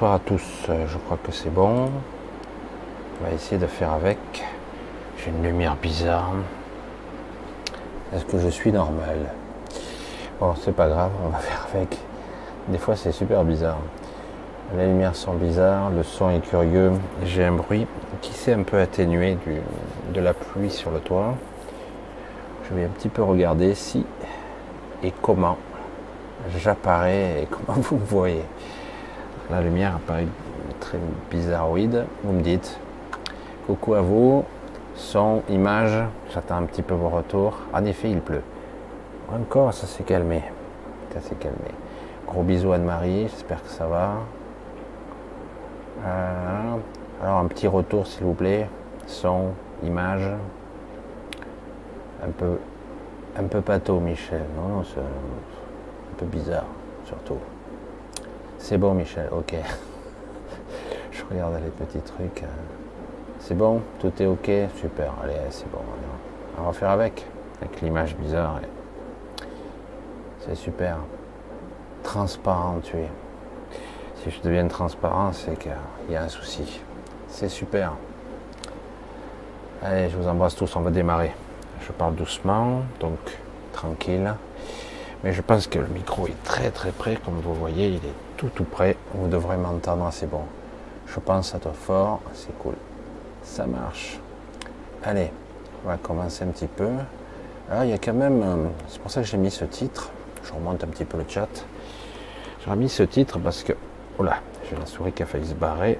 Bonsoir à tous, euh, je crois que c'est bon. On va essayer de faire avec. J'ai une lumière bizarre. Est-ce que je suis normal? Bon, c'est pas grave, on va faire avec. Des fois, c'est super bizarre. Les lumières sont bizarres, le son est curieux. J'ai un bruit qui s'est un peu atténué de la pluie sur le toit. Je vais un petit peu regarder si et comment j'apparais et comment vous me voyez. La lumière apparaît très bizarroïde. Vous me dites coucou à vous. Son, image, j'attends un petit peu vos retours. En effet, il pleut. Encore, ça s'est calmé. Ça s'est calmé. Gros bisous Anne-Marie, j'espère que ça va. Euh, alors un petit retour s'il vous plaît. Son, image. Un peu, un peu pâteau Michel. Non, c'est un peu bizarre surtout. C'est bon Michel, ok. Je regarde les petits trucs. C'est bon, tout est ok, super. Allez, c'est bon. On va faire avec, avec l'image bizarre. C'est super. Transparent, tu es. Si je deviens transparent, c'est qu'il y a un souci. C'est super. Allez, je vous embrasse tous, on va démarrer. Je parle doucement, donc tranquille. Mais je pense que le micro est très très près, comme vous voyez, il est tout tout près. Vous devrez m'entendre assez bon. Je pense à toi fort, c'est cool. Ça marche. Allez, on va commencer un petit peu. Alors il y a quand même, euh, c'est pour ça que j'ai mis ce titre. Je remonte un petit peu le chat. J'ai mis ce titre parce que, oh là, j'ai la souris qui a failli se barrer.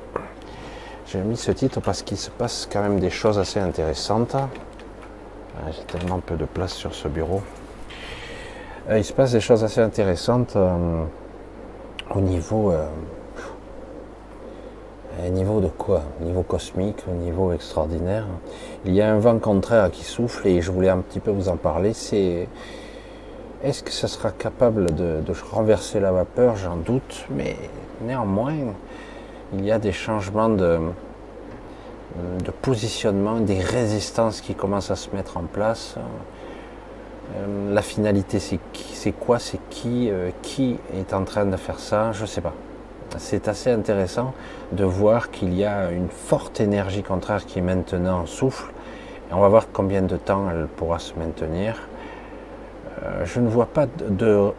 J'ai mis ce titre parce qu'il se passe quand même des choses assez intéressantes. Ah, j'ai tellement peu de place sur ce bureau. Euh, il se passe des choses assez intéressantes euh, au niveau. Euh, niveau de quoi? Au niveau cosmique, au niveau extraordinaire. Il y a un vent contraire qui souffle et je voulais un petit peu vous en parler. C'est. Est-ce que ça sera capable de, renverser la vapeur? J'en doute, mais néanmoins, il y a des changements de positionnement, des résistances qui commencent à se mettre en place. Euh, la finalité, c'est quoi C'est qui euh, Qui est en train de faire ça Je ne sais pas. C'est assez intéressant de voir qu'il y a une forte énergie contraire qui est maintenant en souffle. Et on va voir combien de temps elle pourra se maintenir. Euh, je ne vois pas de,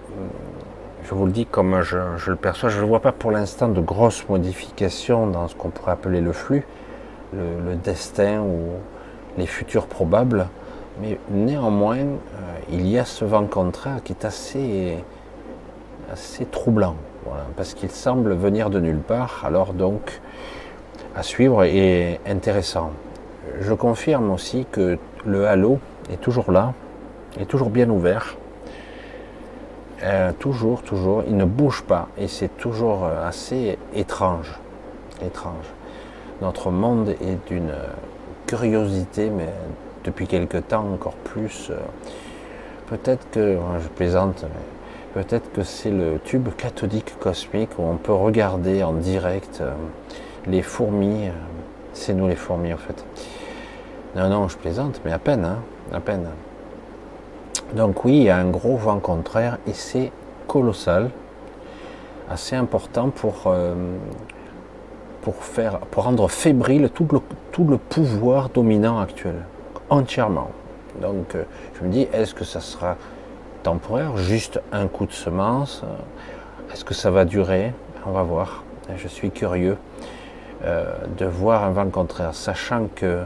je vous le dis comme je, le perçois, je ne vois pas pour l'instant de grosses modifications dans ce qu'on pourrait appeler le flux le, destin ou les futurs probables. Mais néanmoins, il y a ce vent contraire qui est assez, troublant, parce qu'il semble venir de nulle part, alors donc à suivre et intéressant. Je confirme aussi que le halo est toujours là, est toujours bien ouvert, euh, toujours, toujours, il ne bouge pas et c'est toujours assez étrange, étrange notre monde est d'une curiosité, mais depuis quelque temps encore plus. Euh, peut-être que, je plaisante, peut-être que c'est le tube cathodique cosmique où on peut regarder en direct euh, les fourmis. Euh, c'est nous les fourmis en fait. Non, non, je plaisante, mais à peine, hein, à peine. Donc oui, il y a un gros vent contraire et c'est colossal, assez important pour pour, faire, pour rendre fébrile tout le, tout le pouvoir dominant actuel, entièrement. Donc euh, je me dis, est-ce que ça sera temporaire, juste un coup de semence Est-ce que ça va durer? On va voir. Je suis curieux euh, de voir un vent contraire, sachant que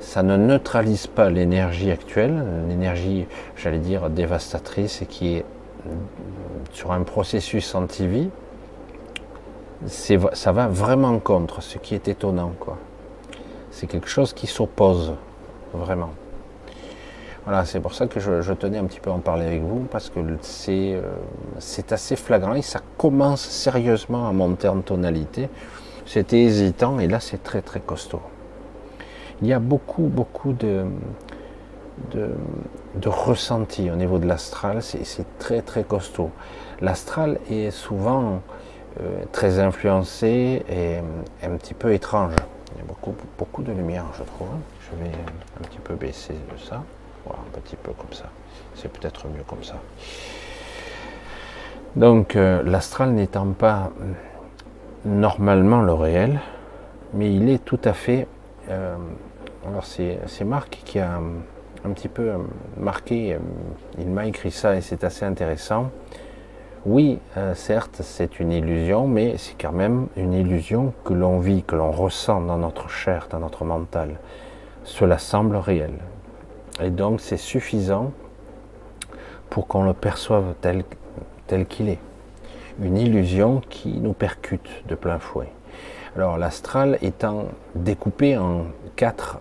ça ne neutralise pas l'énergie actuelle, l'énergie, j'allais dire, dévastatrice et qui est sur un processus anti-vie, ça va vraiment contre, ce qui est étonnant. C'est quelque chose qui s'oppose, vraiment. Voilà, c'est pour ça que je, tenais un petit peu à en parler avec vous, parce que c'est euh, assez flagrant et ça commence sérieusement à monter en tonalité. C'était hésitant et là c'est très très costaud. Il y a beaucoup beaucoup de, de, ressenti au niveau de l'astral, c'est très très costaud. L'astral est souvent euh, très influencé et un petit peu étrange. Il y a beaucoup, beaucoup de lumière, je trouve. Je vais un petit peu baisser ça. Un petit peu comme ça. C'est peut-être mieux comme ça. Donc euh, l'astral n'étant pas normalement le réel, mais il est tout à fait... Euh, alors c'est Marc qui a un petit peu euh, marqué, il m'a écrit ça et c'est assez intéressant. Oui, certes, c'est une illusion, mais c'est quand même une illusion que l'on vit, que l'on ressent dans notre chair, dans notre mental. Cela semble réel. Et donc c'est suffisant pour qu'on le perçoive tel tel qu'il est. Une illusion qui nous percute de plein fouet. Alors l'astral étant découpé en quatre,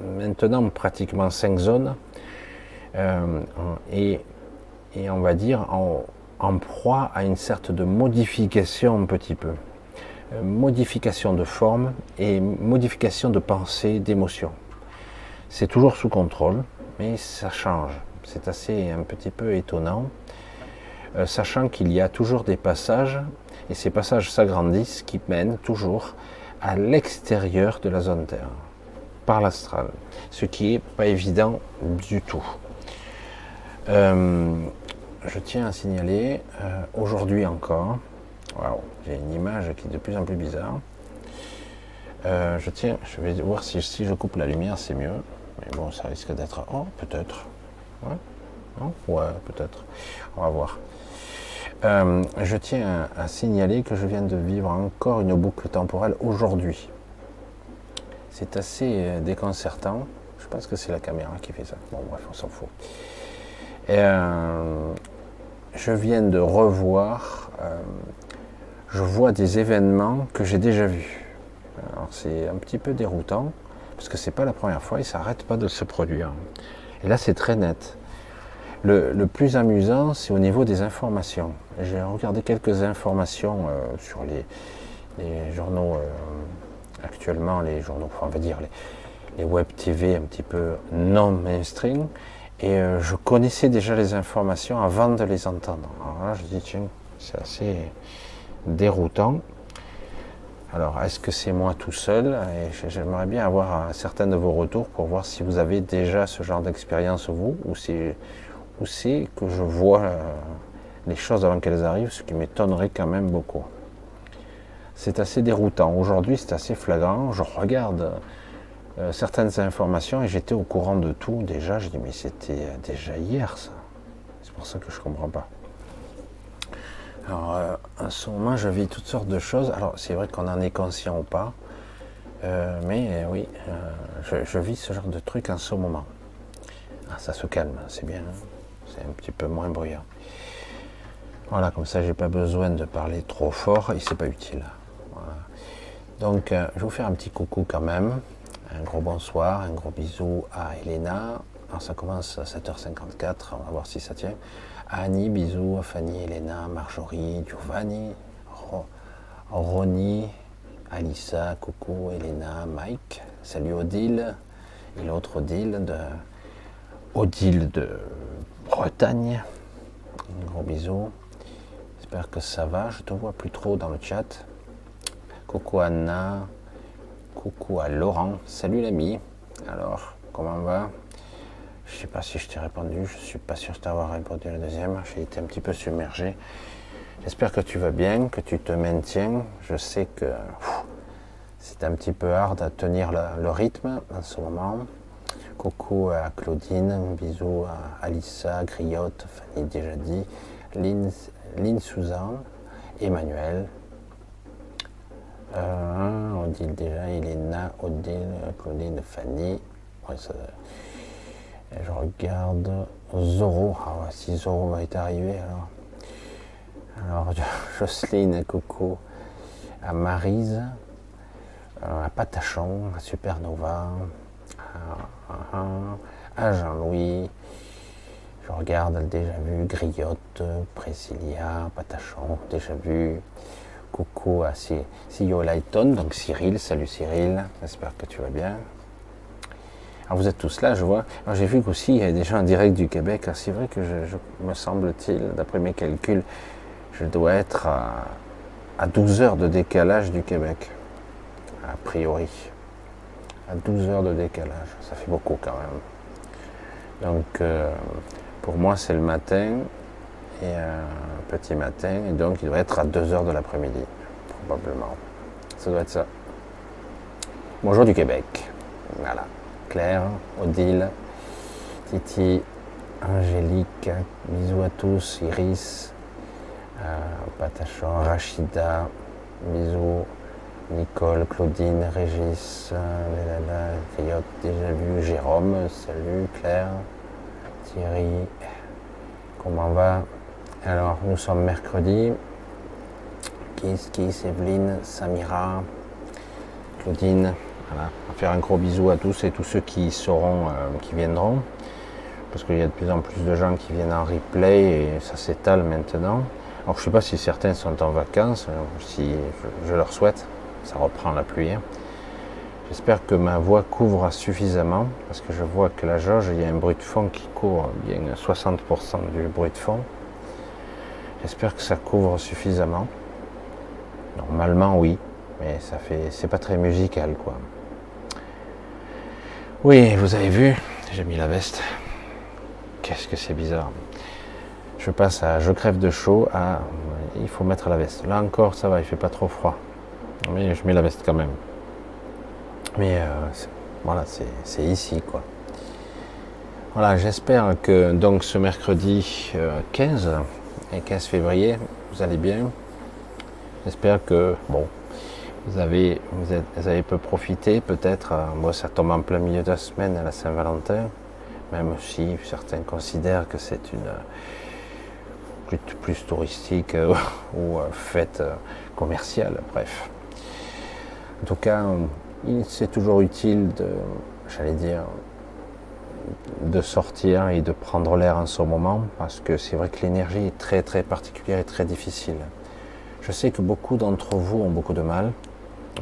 maintenant pratiquement cinq zones, euh, et, et, on va dire en, proie à une sorte de modification un petit peu. Euh, modification de forme et modification de pensée, d'émotion. C'est toujours sous contrôle, mais ça change. C'est assez un petit peu étonnant. Euh, sachant qu'il y a toujours des passages, et ces passages s'agrandissent, qui mènent toujours à l'extérieur de la zone Terre, par l'astral, ce qui n'est pas évident du tout. Euh, je tiens à signaler, euh, aujourd'hui encore, waouh, j'ai une image qui est de plus en plus bizarre. je vais voir si je coupe la lumière, c'est mieux. Mais bon, ça risque d'être. Oh, peut-être. Ouais. Non ouais, peut-être. On va voir. Euh, je tiens à, signaler que je viens de vivre encore une boucle temporelle aujourd'hui. C'est assez euh, déconcertant. Je pense que c'est la caméra qui fait ça. Bon, bref, on s'en fout. Euh, je viens de revoir, je vois des événements que j'ai déjà vus. Alors c'est un petit peu déroutant, parce que c'est pas la première fois et ça n'arrête pas de se produire. Et là, c'est très net. Le, plus amusant, c'est au niveau des informations. J'ai regardé quelques informations euh, sur les, journaux euh, actuellement, les journaux, on va dire les, web TV un petit peu non mainstream, et euh, je connaissais déjà les informations avant de les entendre. Alors là, je dis tiens, c'est assez déroutant. Alors, est-ce que c'est moi tout seul? J'aimerais bien avoir certains de vos retours pour voir si vous avez déjà ce genre d'expérience vous, ou si que je vois euh, les choses avant qu'elles arrivent, ce qui m'étonnerait quand même beaucoup. C'est assez déroutant. Aujourd'hui, c'est assez flagrant. Je regarde euh, certaines informations et j'étais au courant de tout déjà. Je dis, mais c'était euh, déjà hier, ça. C'est pour ça que je ne comprends pas. Alors, en ce moment, je vis toutes sortes de choses. Alors, c'est vrai qu'on en est conscient ou pas. mais oui, je, je, vis ce genre de trucs en ce moment. Ah, ça se calme, c'est bien. Hein un petit peu moins bruyant. Voilà, comme ça, j'ai pas besoin de parler trop fort et c'est pas utile. Donc, euh, je vais vous faire un petit coucou quand même. Un gros bonsoir, un gros bisou à Elena. Alors, ça commence à 7h54, on va voir si ça tient. Annie, bisous, Fanny, Elena, Marjorie, Giovanni, Ronnie, Alissa, coucou, Elena, Mike. Salut Odile et l'autre Odile de Odile de Bretagne. Un gros bisou. J'espère que ça va. Je te vois plus trop dans le chat. Coucou Anna. Coucou à Laurent. Salut l'ami. Alors, comment va? Je sais pas si je t'ai répondu. Je suis pas sûr de t'avoir répondu la deuxième. J'ai été un petit peu submergé. J'espère que tu vas bien, que tu te maintiens. Je sais que c'est un petit peu hard à tenir le rythme en ce moment. Coucou à Claudine, bisous à Alissa, Griotte, Fanny déjà dit, Lynn Suzanne, Emmanuel, euh, Odile déjà, Elena, Odile, Claudine, Fanny. Je regarde Zoro. Ah si Zoro est arrivé alors. Alors Jocelyne, coucou à Marise, euh, à Patachon, à Supernova, à Jean-Louis. Je regarde déjà vu Griotte, Précilia, Patachon, déjà vu. Coucou à Sio Lighton, donc Cyril, salut Cyril, j'espère que tu vas bien. Alors vous êtes tous là, je vois. J'ai vu qu'aussi il y a des gens en direct du Québec. C'est vrai que je, me semble-t-il, d'après mes calculs, je dois être à, à 12 heures de décalage du Québec, a priori à 12 heures de décalage. Ça fait beaucoup quand même. Donc euh, pour moi c'est le matin et euh, petit matin, et donc il doit être à 2h de l'après-midi, probablement. Ça doit être ça. Bonjour du Québec. Voilà. Claire, Odile, Titi, Angélique, bisous à tous, Iris, euh, Patachon, Rachida, bisous, Nicole, Claudine, Régis, Lélala, Coyote, déjà vu, Jérôme, salut, Claire, Thierry, comment va? Alors, nous sommes mercredi. Kiss, Kiss, Evelyne, Samira, Claudine, voilà. Faire un gros bisou à tous et tous ceux qui seront, euh, qui viendront parce qu'il y a de plus en plus de gens qui viennent en replay et ça s'étale maintenant. Alors je ne sais pas si certains sont en vacances, si je, leur souhaite, ça reprend la pluie. Hein. J'espère que ma voix couvre suffisamment, parce que je vois que la jauge, il y a un bruit de fond qui couvre bien 60% du bruit de fond. J'espère que ça couvre suffisamment. Normalement oui, mais ça fait c'est pas très musical quoi. Oui, vous avez vu, j'ai mis la veste. Qu'est-ce que c'est bizarre. Je passe à je crève de chaud à il faut mettre la veste. Là encore, ça va, il fait pas trop froid. Mais je mets la veste quand même. Mais euh, voilà, c'est ici quoi. Voilà, j'espère que donc ce mercredi 15 euh, et 15 février, vous allez bien. J'espère que bon, vous avez, vous, avez peu profité peut-être. Euh, moi, ça tombe en plein milieu de la semaine à la Saint-Valentin même si certains considèrent que c'est une plus, plus touristique euh, ou euh, fête euh, commerciale, bref. En tout cas, c'est toujours utile de, j'allais dire, de sortir et de prendre l'air en ce moment, parce que c'est vrai que l'énergie est très très particulière et très difficile. Je sais que beaucoup d'entre vous ont beaucoup de mal,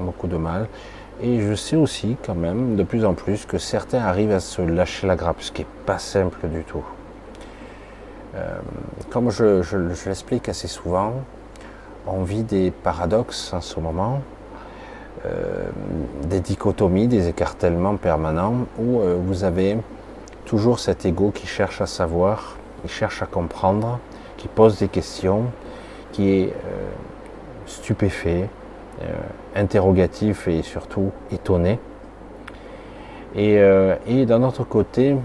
beaucoup de mal, et je sais aussi quand même de plus en plus que certains arrivent à se lâcher la grappe, ce qui n'est pas simple du tout. Euh, comme je, l'explique assez souvent, on vit des paradoxes en ce moment, euh, des dichotomies, des écartèlements permanents, où euh, vous avez toujours cet ego qui cherche à savoir, qui cherche à comprendre, qui pose des questions, qui est stupéfait, interrogatif et surtout étonné. Et, euh, et d'un autre côté,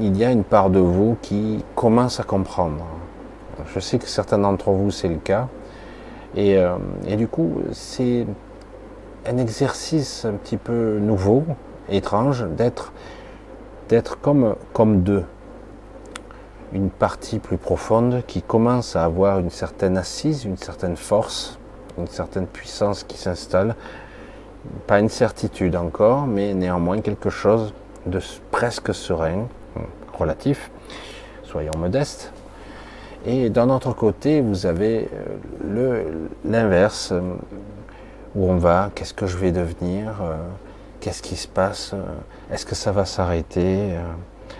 il y a une part de vous qui commence à comprendre. Je sais que certains d'entre vous, c'est le cas. Et, euh, et du coup, c'est un exercice un petit peu nouveau, étrange, d'être d'être comme, comme deux. Une partie plus profonde qui commence à avoir une certaine assise, une certaine force, une certaine puissance qui s'installe. Pas une certitude encore, mais néanmoins quelque chose de presque serein, relatif, soyons modestes. Et d'un autre côté, vous avez euh, l'inverse, euh, où on va, qu'est-ce que je vais devenir, euh, qu'est-ce qui se passe, est-ce que ça va s'arrêter,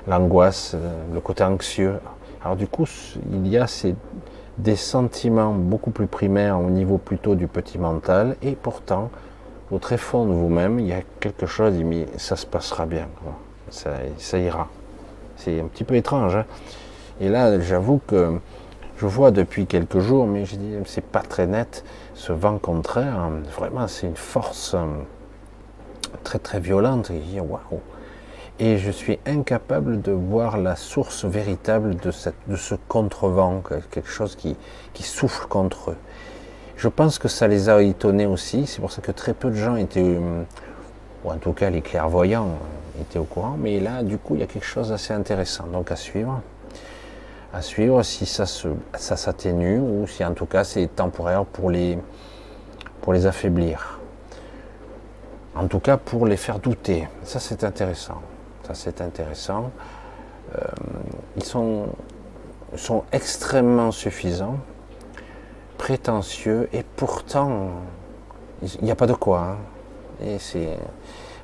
l'angoisse, le côté anxieux. Alors du coup, il y a ces des sentiments beaucoup plus primaires au niveau plutôt du petit mental, et pourtant, au très fond de vous-même, il y a quelque chose, mais ça se passera bien, Ça, ira. C'est un petit peu étrange. Hein. et là, j'avoue que je vois depuis quelques jours, mais je dis, c'est pas très net, ce vent contraire, vraiment, c'est une force euh, très très violente. Et waouh! Et je suis incapable de voir la source véritable de, cette, de ce contre-vent, quelque chose qui, qui, souffle contre eux. Je pense que ça les a étonnés aussi, c'est pour ça que très peu de gens étaient, euh, ou en tout cas les clairvoyants étaient au courant, mais là du coup il y a quelque chose d'assez intéressant, donc à suivre. À suivre si ça ça s'atténue ou si en tout cas c'est temporaire pour les, pour les affaiblir. En tout cas pour les faire douter. Ça c'est intéressant c'est intéressant. Euh, ils sont, extrêmement suffisants, prétentieux, et pourtant, il n'y a pas de quoi. Hein. Et c'est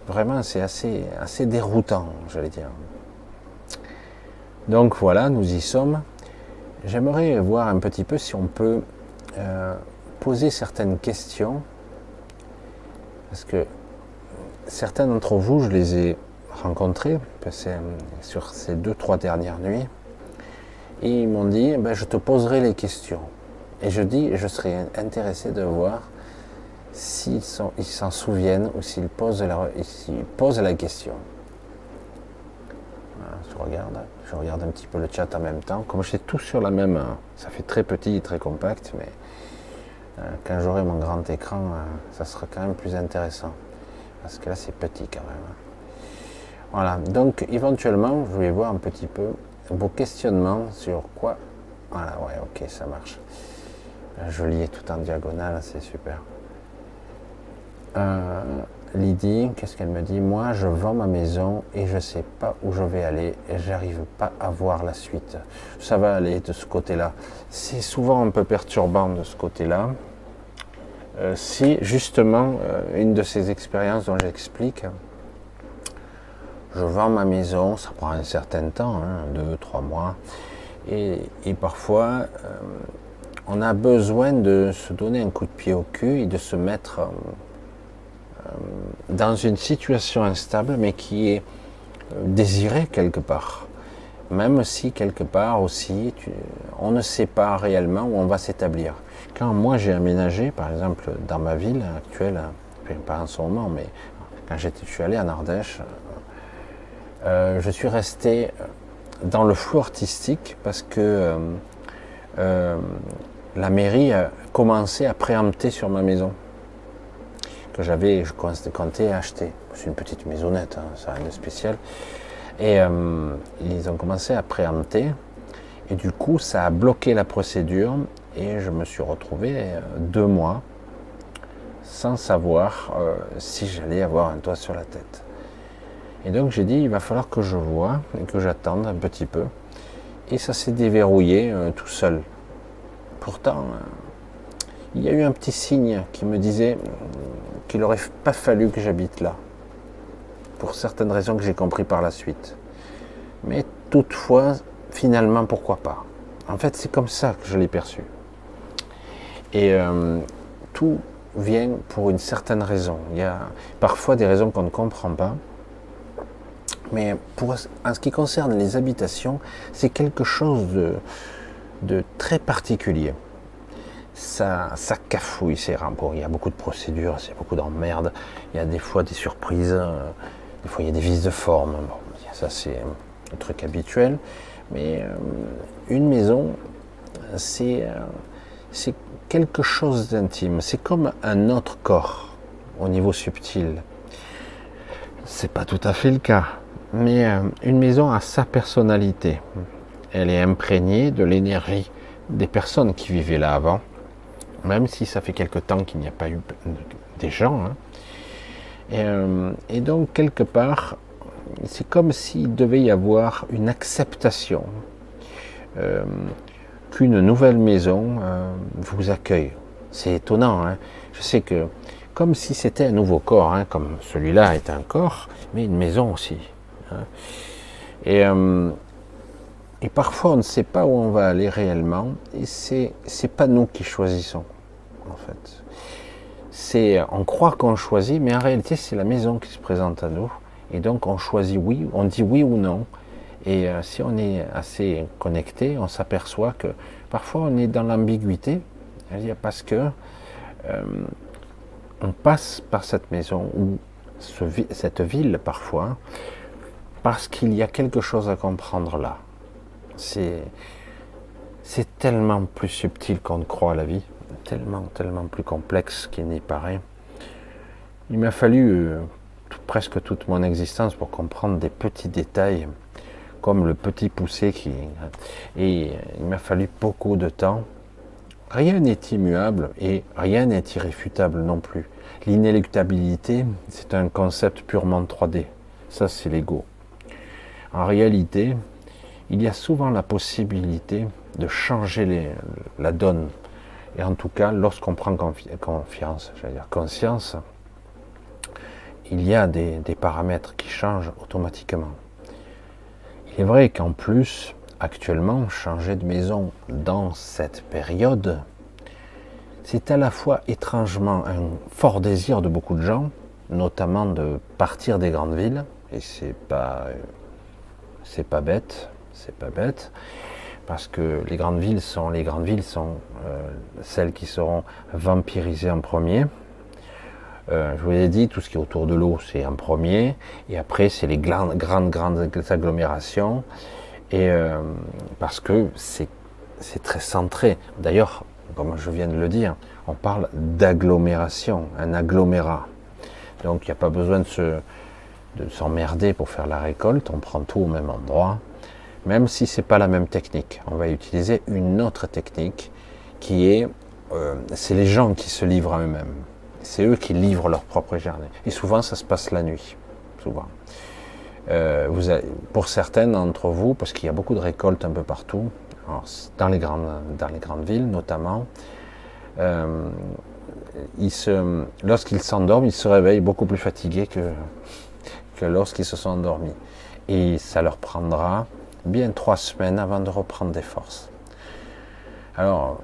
vraiment, c'est assez, assez déroutant, j'allais dire. Donc voilà, nous y sommes. J'aimerais voir un petit peu si on peut euh, poser certaines questions, parce que certains d'entre vous, je les ai rencontré sur ces deux, trois dernières nuits. Et ils m'ont dit, ben, je te poserai les questions. Et je dis, je serais intéressé de voir s'ils s'en souviennent ou s'ils posent la, question. je regarde, je regarde un petit peu le chat en même temps. Comme j'ai tout sur la même, ça fait très petit et très compact, mais euh, quand j'aurai mon grand écran, euh, ça sera quand même plus intéressant. Parce que là, c'est petit quand même. Voilà, donc éventuellement, je vais voir un petit peu vos questionnements sur quoi. Voilà, ouais, ok, ça marche. Je lis tout en diagonale, c'est super. Euh, Lydie, qu'est-ce qu'elle me dit? Moi, je vends ma maison et je ne sais pas où je vais aller et j'arrive pas à voir la suite. Ça va aller de ce côté-là. C'est souvent un peu perturbant de ce côté-là. Euh, si justement, euh, une de ces expériences dont j'explique, je vends ma maison, ça prend un certain temps, hein, deux, trois mois, et, parfois, euh, on a besoin de se donner un coup de pied au cul et de se mettre dans une situation instable, mais qui est désirée quelque part. Même si quelque part aussi, on ne sait pas réellement où on va s'établir. Quand moi j'ai aménagé, par exemple, dans ma ville actuelle, pas en ce moment, mais quand je suis allé en Ardèche, euh, je suis resté dans le flou artistique parce que euh, euh, la mairie a commencé à préempter sur ma maison que j'avais, je comptais acheter. C'est une petite maisonnette, hein, ça rien de spécial. Et ils ont commencé à préempter. Et du coup, ça a bloqué la procédure et je me suis retrouvé euh, deux mois sans savoir euh, si j'allais avoir un toit sur la tête. Et donc j'ai dit, il va falloir que je vois et que j'attende un petit peu. Et ça s'est déverrouillé euh, tout seul. Pourtant, il y a eu un petit signe qui me disait qu'il n'aurait pas fallu que j'habite là. Pour certaines raisons que j'ai compris par la suite. Mais toutefois, finalement, pourquoi pas? En fait, c'est comme ça que je l'ai perçu. Et euh, tout vient pour une certaine raison. Il y a parfois des raisons qu'on ne comprend pas. Mais pour, en ce qui concerne les habitations, c'est quelque chose de, très particulier. Ça, cafouille, c'est Il y a beaucoup de procédures, c'est beaucoup d'emmerdes. Il y a des fois des surprises, euh, des fois il y a des vices de forme. ça c'est un truc habituel. Mais euh, une maison, c'est quelque chose d'intime. C'est comme un autre corps au niveau subtil. C'est pas tout à fait le cas, mais euh, une maison a sa personnalité. Elle est imprégnée de l'énergie des personnes qui vivaient là avant, même si ça fait quelque temps qu'il n'y a pas eu des gens. Hein. Euh, et, donc quelque part, c'est comme s'il devait y avoir une acceptation. Euh, qu'une nouvelle maison vous accueille. C'est étonnant. Hein. Je sais que comme si c'était un nouveau corps, hein, comme celui-là est un corps, mais une maison aussi. Hein. Et, euh, et, parfois on ne sait pas où on va aller réellement, et c'est c'est pas nous qui choisissons en fait. C'est on croit qu'on choisit, mais en réalité c'est la maison qui se présente à nous, et donc on choisit oui, on dit oui ou non. Et euh, si on est assez connecté, on s'aperçoit que parfois on est dans l'ambiguïté, parce que euh, on passe par cette maison ou cette ville parfois, parce qu'il y a quelque chose à comprendre là. C'est tellement plus subtil qu'on ne croit à la vie, tellement, tellement plus complexe qu'il n'y paraît. Il m'a fallu euh, presque toute mon existence pour comprendre des petits détails comme le petit poussé qui. Et il m'a fallu beaucoup de temps. Rien n'est immuable et rien n'est irréfutable non plus. L'inéluctabilité, c'est un concept purement 3D. Ça, c'est l'ego. En réalité, il y a souvent la possibilité de changer la donne. Et en tout cas, lorsqu'on prend confiance, j'allais dire conscience, il y a des paramètres qui changent automatiquement. Il est vrai qu'en plus, actuellement, changer de maison dans cette période, c'est à la fois étrangement un fort désir de beaucoup de gens, notamment de partir des grandes villes, et c'est pas, c'est pas bête, c'est pas bête, parce que les grandes villes sont les grandes villes sont euh, celles qui seront vampirisées en premier. Euh, je vous ai dit, tout ce qui est autour de l'eau, c'est en premier, et après, c'est les grandes, grandes, agglomérations, et euh, parce que c'est très centré. D'ailleurs, comme je viens de le dire, on parle d'agglomération, un agglomérat. Donc, il n'y a pas besoin de s'emmerder pour faire la récolte, on prend tout au même endroit, même si c'est pas la même technique. On va utiliser une autre technique qui est, euh, c'est les gens qui se livrent à eux-mêmes. C'est eux qui livrent leur propre jardin. Et souvent, ça se passe la nuit. Souvent. Euh, vous avez, pour certaines d'entre vous, parce qu'il y a beaucoup de récoltes un peu partout, dans, les grandes, dans les grandes villes notamment, euh, lorsqu'ils s'endorment, ils se réveillent beaucoup plus fatigués que lorsqu'ils se sont endormis. Et ça leur prendra bien trois semaines avant de reprendre des forces. Alors,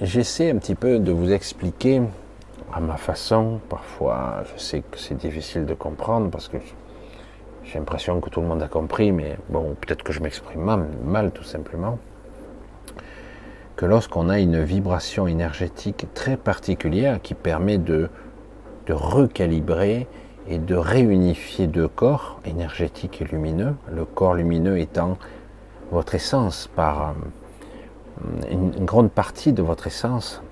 j'essaie un petit peu de vous expliquer à ma façon. Parfois, je sais que c'est difficile de comprendre parce que j'ai l'impression que tout le monde a compris, mais bon, peut-être que je m'exprime mal, tout simplement. Que lorsqu'on a une vibration énergétique très particulière qui permet de recalibrer et de réunifier deux corps, énergétiques et lumineux, le corps lumineux étant votre essence par euh, une, grande partie de votre essence,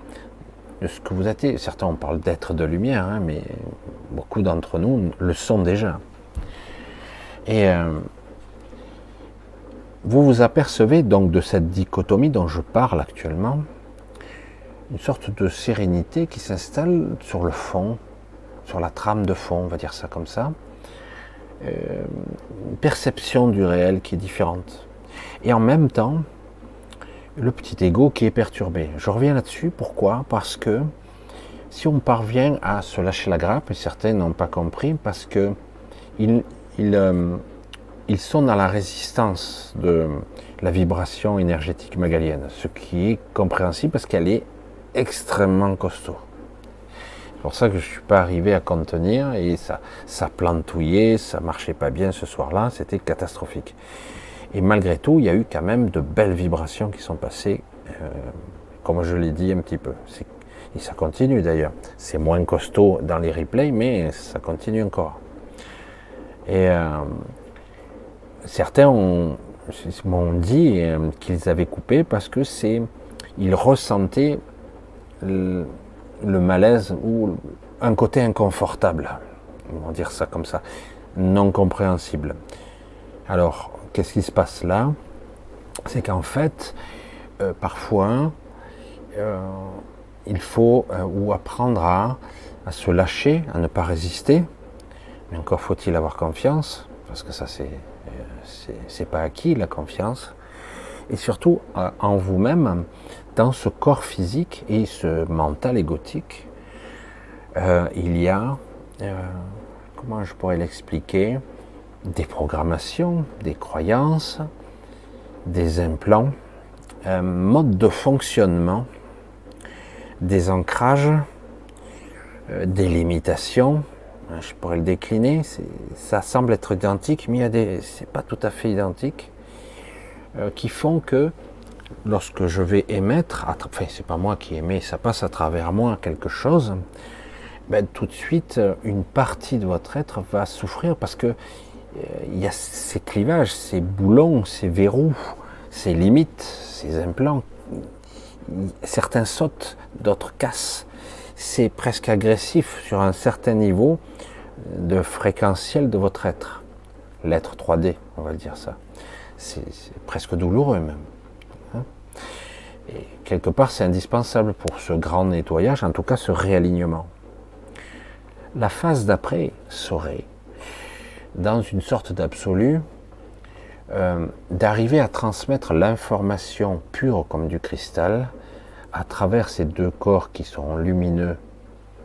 de ce que vous êtes. Certains on parle d'être de lumière, hein, mais beaucoup d'entre nous le sont déjà. Et euh, vous vous apercevez donc de cette dichotomie dont je parle actuellement, une sorte de sérénité qui s'installe sur le fond sur la trame de fond, on va dire ça comme ça, euh, une perception du réel qui est différente. Et en même temps, le petit ego qui est perturbé. Je reviens là-dessus, pourquoi? Parce que si on parvient à se lâcher la grappe, et certains n'ont pas compris, parce que ils, euh, ils sont dans la résistance de la vibration énergétique magalienne, ce qui est compréhensible parce qu'elle est extrêmement costaud pour ça que je ne suis pas arrivé à contenir et ça, ça plantouillait, ça marchait pas bien ce soir-là, c'était catastrophique. Et malgré tout, il y a eu quand même de belles vibrations qui sont passées, euh, comme je l'ai dit un petit peu. Et ça continue d'ailleurs. C'est moins costaud dans les replays, mais ça continue encore. Et euh, certains m'ont dit euh, qu'ils avaient coupé parce que c'est, ils ressentaient malaise ou un côté inconfortable, on va dire ça comme ça, non compréhensible. Alors, qu'est-ce qui se passe là? C'est qu'en fait, euh, parfois, euh, il faut euh, ou apprendre à, à, se lâcher, à ne pas résister, mais encore faut-il avoir confiance, parce que ça c'est c'est pas acquis la confiance, et surtout en vous-même, dans ce corps physique et ce mental égotique, euh, il y a, euh, comment je pourrais l'expliquer, des programmations, des croyances, des implants, un mode de fonctionnement, des ancrages, euh, des limitations. Je pourrais le décliner. Ça semble être identique, mais il y pas tout à fait identique, qui font que lorsque je vais émettre, enfin c'est pas moi qui émets, ça passe à travers moi quelque chose, ben, tout de suite une partie de votre être va souffrir parce que euh, il y a ces clivages, ces boulons, ces verrous, ces limites, ces implants. Certains sautent, d'autres cassent. C'est presque agressif sur un certain niveau de fréquentiel de votre être. L'être 3D, on va dire ça. C'est presque douloureux même. Et quelque part, c'est indispensable pour ce grand nettoyage, en tout cas ce réalignement. La phase d'après serait, dans une sorte d'absolu, euh, d'arriver à transmettre l'information pure comme du cristal à travers ces deux corps qui seront lumineux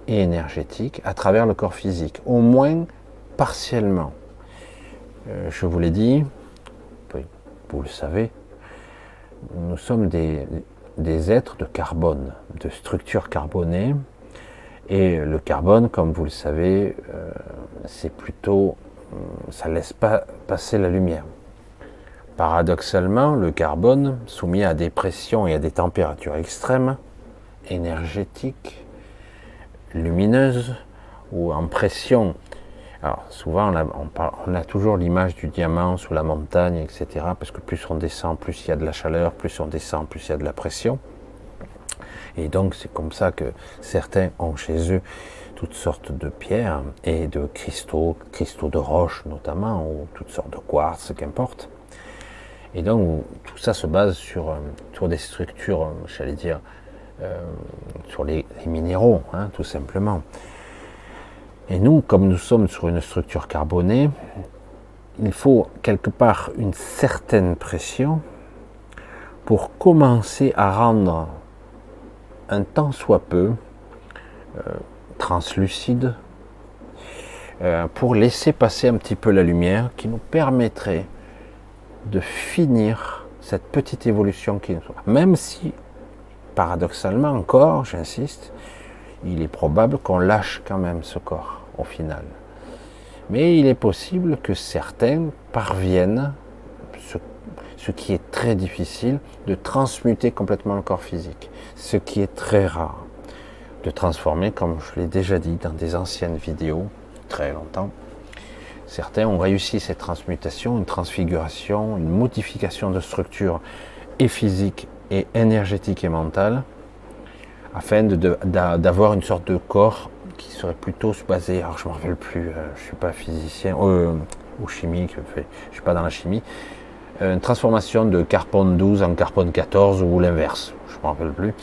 et énergétiques, à travers le corps physique, au moins partiellement. Euh, je vous l'ai dit, vous le savez, nous sommes des, êtres de carbone, de structure carbonée. Et le carbone, comme vous le savez, euh, c'est plutôt, euh, ça laisse pas passer la lumière. Paradoxalement, le carbone, soumis à des pressions et à des températures extrêmes, énergétiques, lumineuses, ou en pression. Alors souvent, on a, toujours l'image du diamant sous la montagne, etc. Parce que plus on descend, plus il y a de la chaleur, plus on descend, plus il y a de la pression. Et donc c'est comme ça que certains ont chez eux toutes sortes de pierres et de cristaux, cristaux de roche notamment, ou toutes sortes de quartz, qu'importe. Et donc tout ça se base sur, euh, des structures, euh, j'allais dire, euh, sur les, minéraux, hein, tout simplement. Et nous, comme nous sommes sur une structure carbonée, il faut quelque part une certaine pression pour commencer à rendre un tant soit peu translucide, pour laisser passer un petit peu la lumière qui nous permettrait de finir cette petite évolution qui nous Même si, paradoxalement encore, j'insiste, il est probable qu'on lâche quand même ce corps final. Mais il est possible que certains parviennent, ce, ce, qui est très difficile, de transmuter complètement le corps physique, ce qui est très rare, de transformer, comme je l'ai déjà dit dans des anciennes vidéos, très longtemps, Certains ont réussi cette transmutation, une transfiguration, une modification de structure et physique et énergétique et mentale, afin d'avoir une sorte de corps qui serait plutôt basé, alors je ne me rappelle plus, euh, je ne suis pas physicien euh, ou chimique, je ne suis pas dans la chimie, euh, une transformation de carbone 12 en carbone 14 ou l'inverse, je ne me rappelle plus,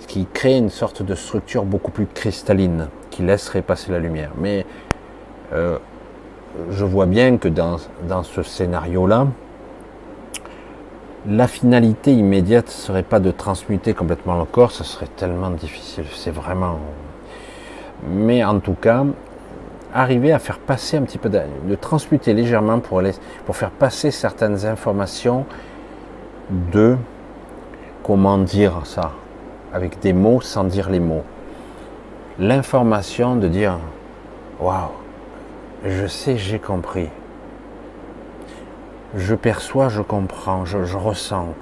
ce qui crée une sorte de structure beaucoup plus cristalline, qui laisserait passer la lumière. Mais je vois bien que dans, ce scénario-là, la finalité immédiate serait pas de transmuter complètement le corps, ce serait tellement difficile, c'est vraiment... Mais en tout cas, arriver à faire passer un petit peu, de, de transmuter légèrement pour, pour faire passer certaines informations de, comment dire ça, avec des mots sans dire les mots. L'information de dire, waouh, je sais, j'ai compris. Je perçois, je comprends, je, ressens.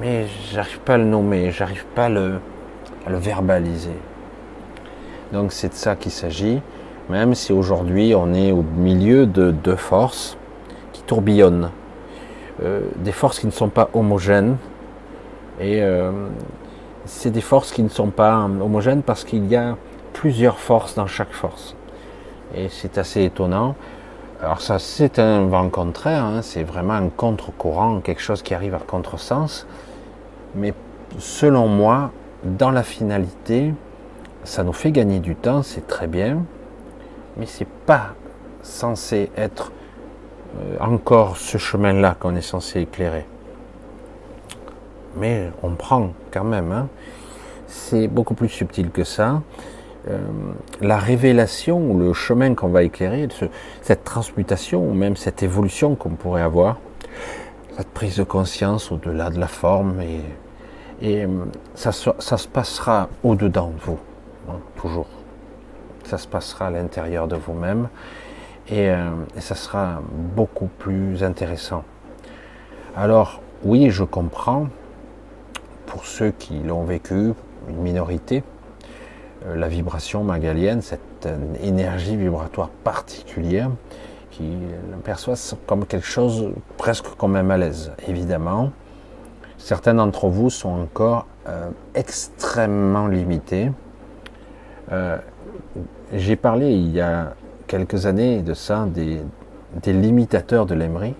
Mais j'arrive pas à le nommer, j'arrive pas à le verbaliser. Donc c'est de ça qu'il s'agit, même si aujourd'hui on est au milieu de deux forces qui tourbillonnent. Euh, des forces qui ne sont pas homogènes. Et euh, c'est des forces qui ne sont pas homogènes parce qu'il y a plusieurs forces dans chaque force et c'est assez étonnant. Alors ça, c'est un vent contraire, hein. c'est vraiment un contre-courant, quelque chose qui arrive à contre-sens. Mais selon moi, dans la finalité, ça nous fait gagner du temps, c'est très bien, mais c'est pas censé être euh, encore ce chemin-là qu'on est censé éclairer. Mais on prend quand même. Hein. C'est beaucoup plus subtil que ça. Euh, la révélation ou le chemin qu'on va éclairer, cette transmutation ou même cette évolution qu'on pourrait avoir, cette prise de conscience au-delà de la forme et, euh, ça, se passera au-dedans de vous, toujours. Ça se passera à l'intérieur de vous-même et, euh, et ça sera beaucoup plus intéressant. Alors oui, je comprends pour ceux qui l'ont vécu, une minorité, euh, la vibration magalienne, cette euh, énergie vibratoire particulière qui perçoit comme quelque chose presque comme un malaise. Évidemment, certains d'entre vous sont encore extrêmement limités. J'ai parlé il y a quelques années de ça, des, limitateurs de l'aimerie.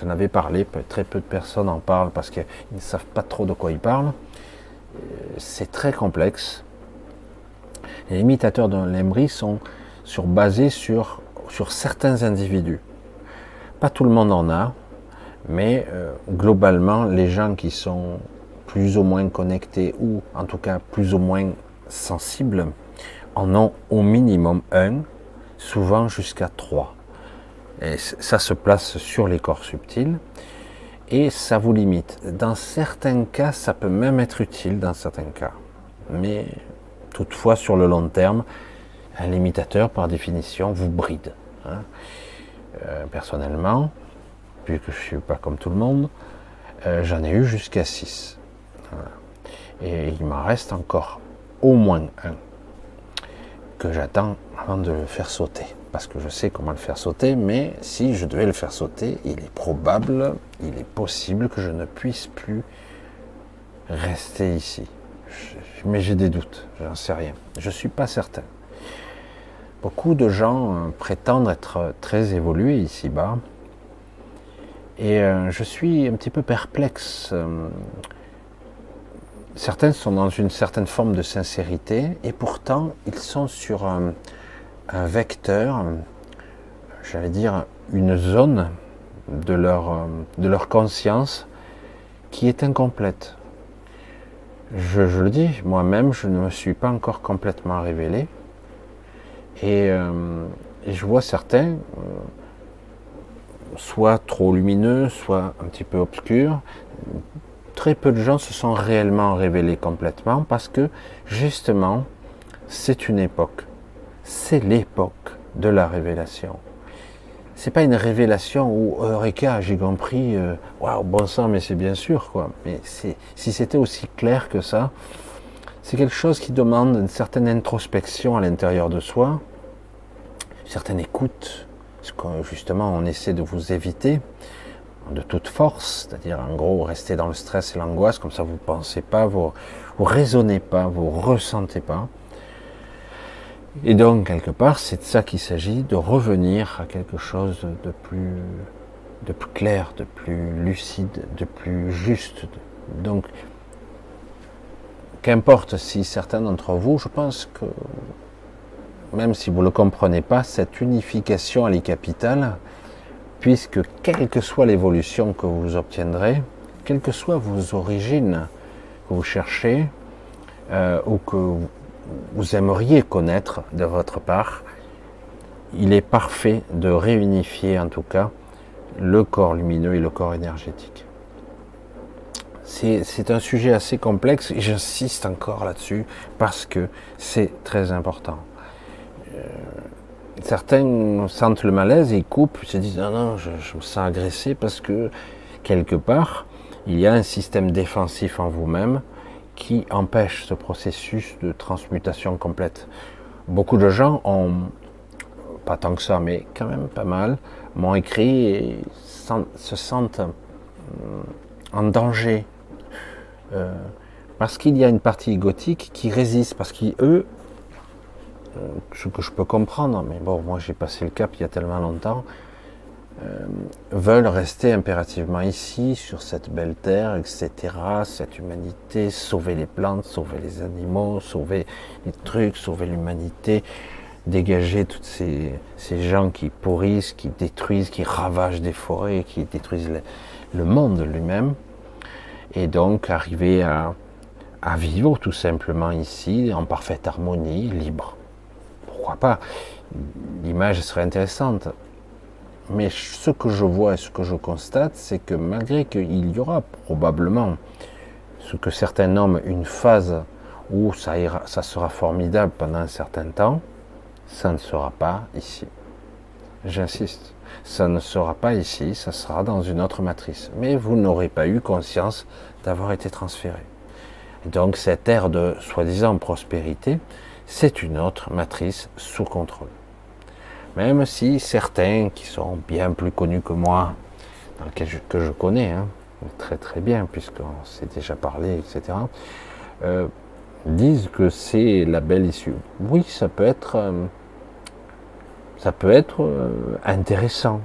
J'en avais parlé, très peu de personnes en parlent parce qu'ils ne savent pas trop de quoi ils parlent. C'est très complexe. Les imitateurs de l'aimerie sont sur, basés sur, sur certains individus. Pas tout le monde en a, mais euh, globalement, les gens qui sont plus ou moins connectés ou en tout cas plus ou moins sensibles en ont au minimum un, souvent jusqu'à trois. Et ça se place sur les corps subtils et ça vous limite. Dans certains cas, ça peut même être utile dans certains cas. Mais Toutefois, sur le long terme, un limitateur, par définition, vous bride. Hein. Euh, personnellement, vu que je ne suis pas comme tout le monde, euh, j'en ai eu jusqu'à 6. Et il m'en reste encore au moins un que j'attends avant de le faire sauter. Parce que je sais comment le faire sauter, mais si je devais le faire sauter, il est probable, il est possible que je ne puisse plus rester ici. mais j'ai des doutes, j'en sais rien. Je ne suis pas certain. Beaucoup de gens euh, prétendent être très évolués ici-bas. Et euh, je suis un petit peu perplexe. Euh, certains sont dans une certaine forme de sincérité et pourtant ils sont sur un, vecteur, j'allais dire une zone de leur, conscience qui est incomplète. Je, le dis, moi-même, je ne me suis pas encore complètement révélé. Euh, et, je vois certains, euh, soit trop lumineux, soit un petit peu obscurs. Très peu de gens se sont réellement révélés complètement parce que justement, c'est une époque. C'est l'époque de la révélation. C'est pas une révélation où Eureka, j'ai compris, euh, waouh, bon sang, mais c'est bien sûr quoi. Mais si c'était aussi clair que ça, c'est quelque chose qui demande une certaine introspection à l'intérieur de soi, certaine écoute, ce que justement on essaie de vous éviter de toute force, c'est-à-dire en gros rester dans le stress et l'angoisse, comme ça vous ne pensez pas, vous, vous raisonnez pas, vous ressentez pas. Et donc quelque part c'est de ça qu'il s'agit, de revenir à quelque chose de plus, de plus clair, de plus lucide, de plus juste. Donc qu'importe si certains d'entre vous, je pense que même si vous ne le comprenez pas, cette unification est capitale, puisque quelle que soit l'évolution que vous obtiendrez, quelles que soient vos origines que vous cherchez, euh, ou que vous aimeriez connaître de votre part, il est parfait de réunifier en tout cas le corps lumineux et le corps énergétique. C'est un sujet assez complexe et j'insiste encore là-dessus parce que c'est très important. Euh, certains sentent le malaise ils coupent, ils se disent non, non, je, me sens agressé parce que quelque part, il y a un système défensif en vous-même qui empêche ce processus de transmutation complète. Beaucoup de gens ont, pas tant que ça, mais quand même pas mal, m'ont écrit et se sentent euh, en danger. Euh, parce qu'il y a une partie égotique qui résiste, parce qu'eux ce que je peux comprendre, mais bon, moi j'ai passé le cap il y a tellement longtemps, euh, veulent rester impérativement ici, sur cette belle terre, etc., cette humanité, sauver les plantes, sauver les animaux, sauver les trucs, sauver l'humanité, dégager tous ces, ces, gens qui pourrissent, qui détruisent, qui ravagent des forêts, qui détruisent le, monde lui-même, et donc arriver à, à vivre tout simplement ici, en parfaite harmonie, libre pas L'image serait intéressante. Mais ce que je vois et ce que je constate, c'est que malgré qu'il y aura probablement ce que certains nomment une phase où ça, ira, ça sera formidable pendant un certain temps, ça ne sera pas ici. J'insiste, ça ne sera pas ici, ça sera dans une autre matrice. Mais vous n'aurez pas eu conscience d'avoir été transféré. donc cette ère de soi-disant prospérité, c'est une autre matrice sous contrôle. Même si certains qui sont bien plus connus que moi, dans que je connais, hein, très très bien, puisqu'on s'est déjà parlé, etc., euh, disent que c'est la belle issue. Oui, ça peut être, euh, euh, intéressant,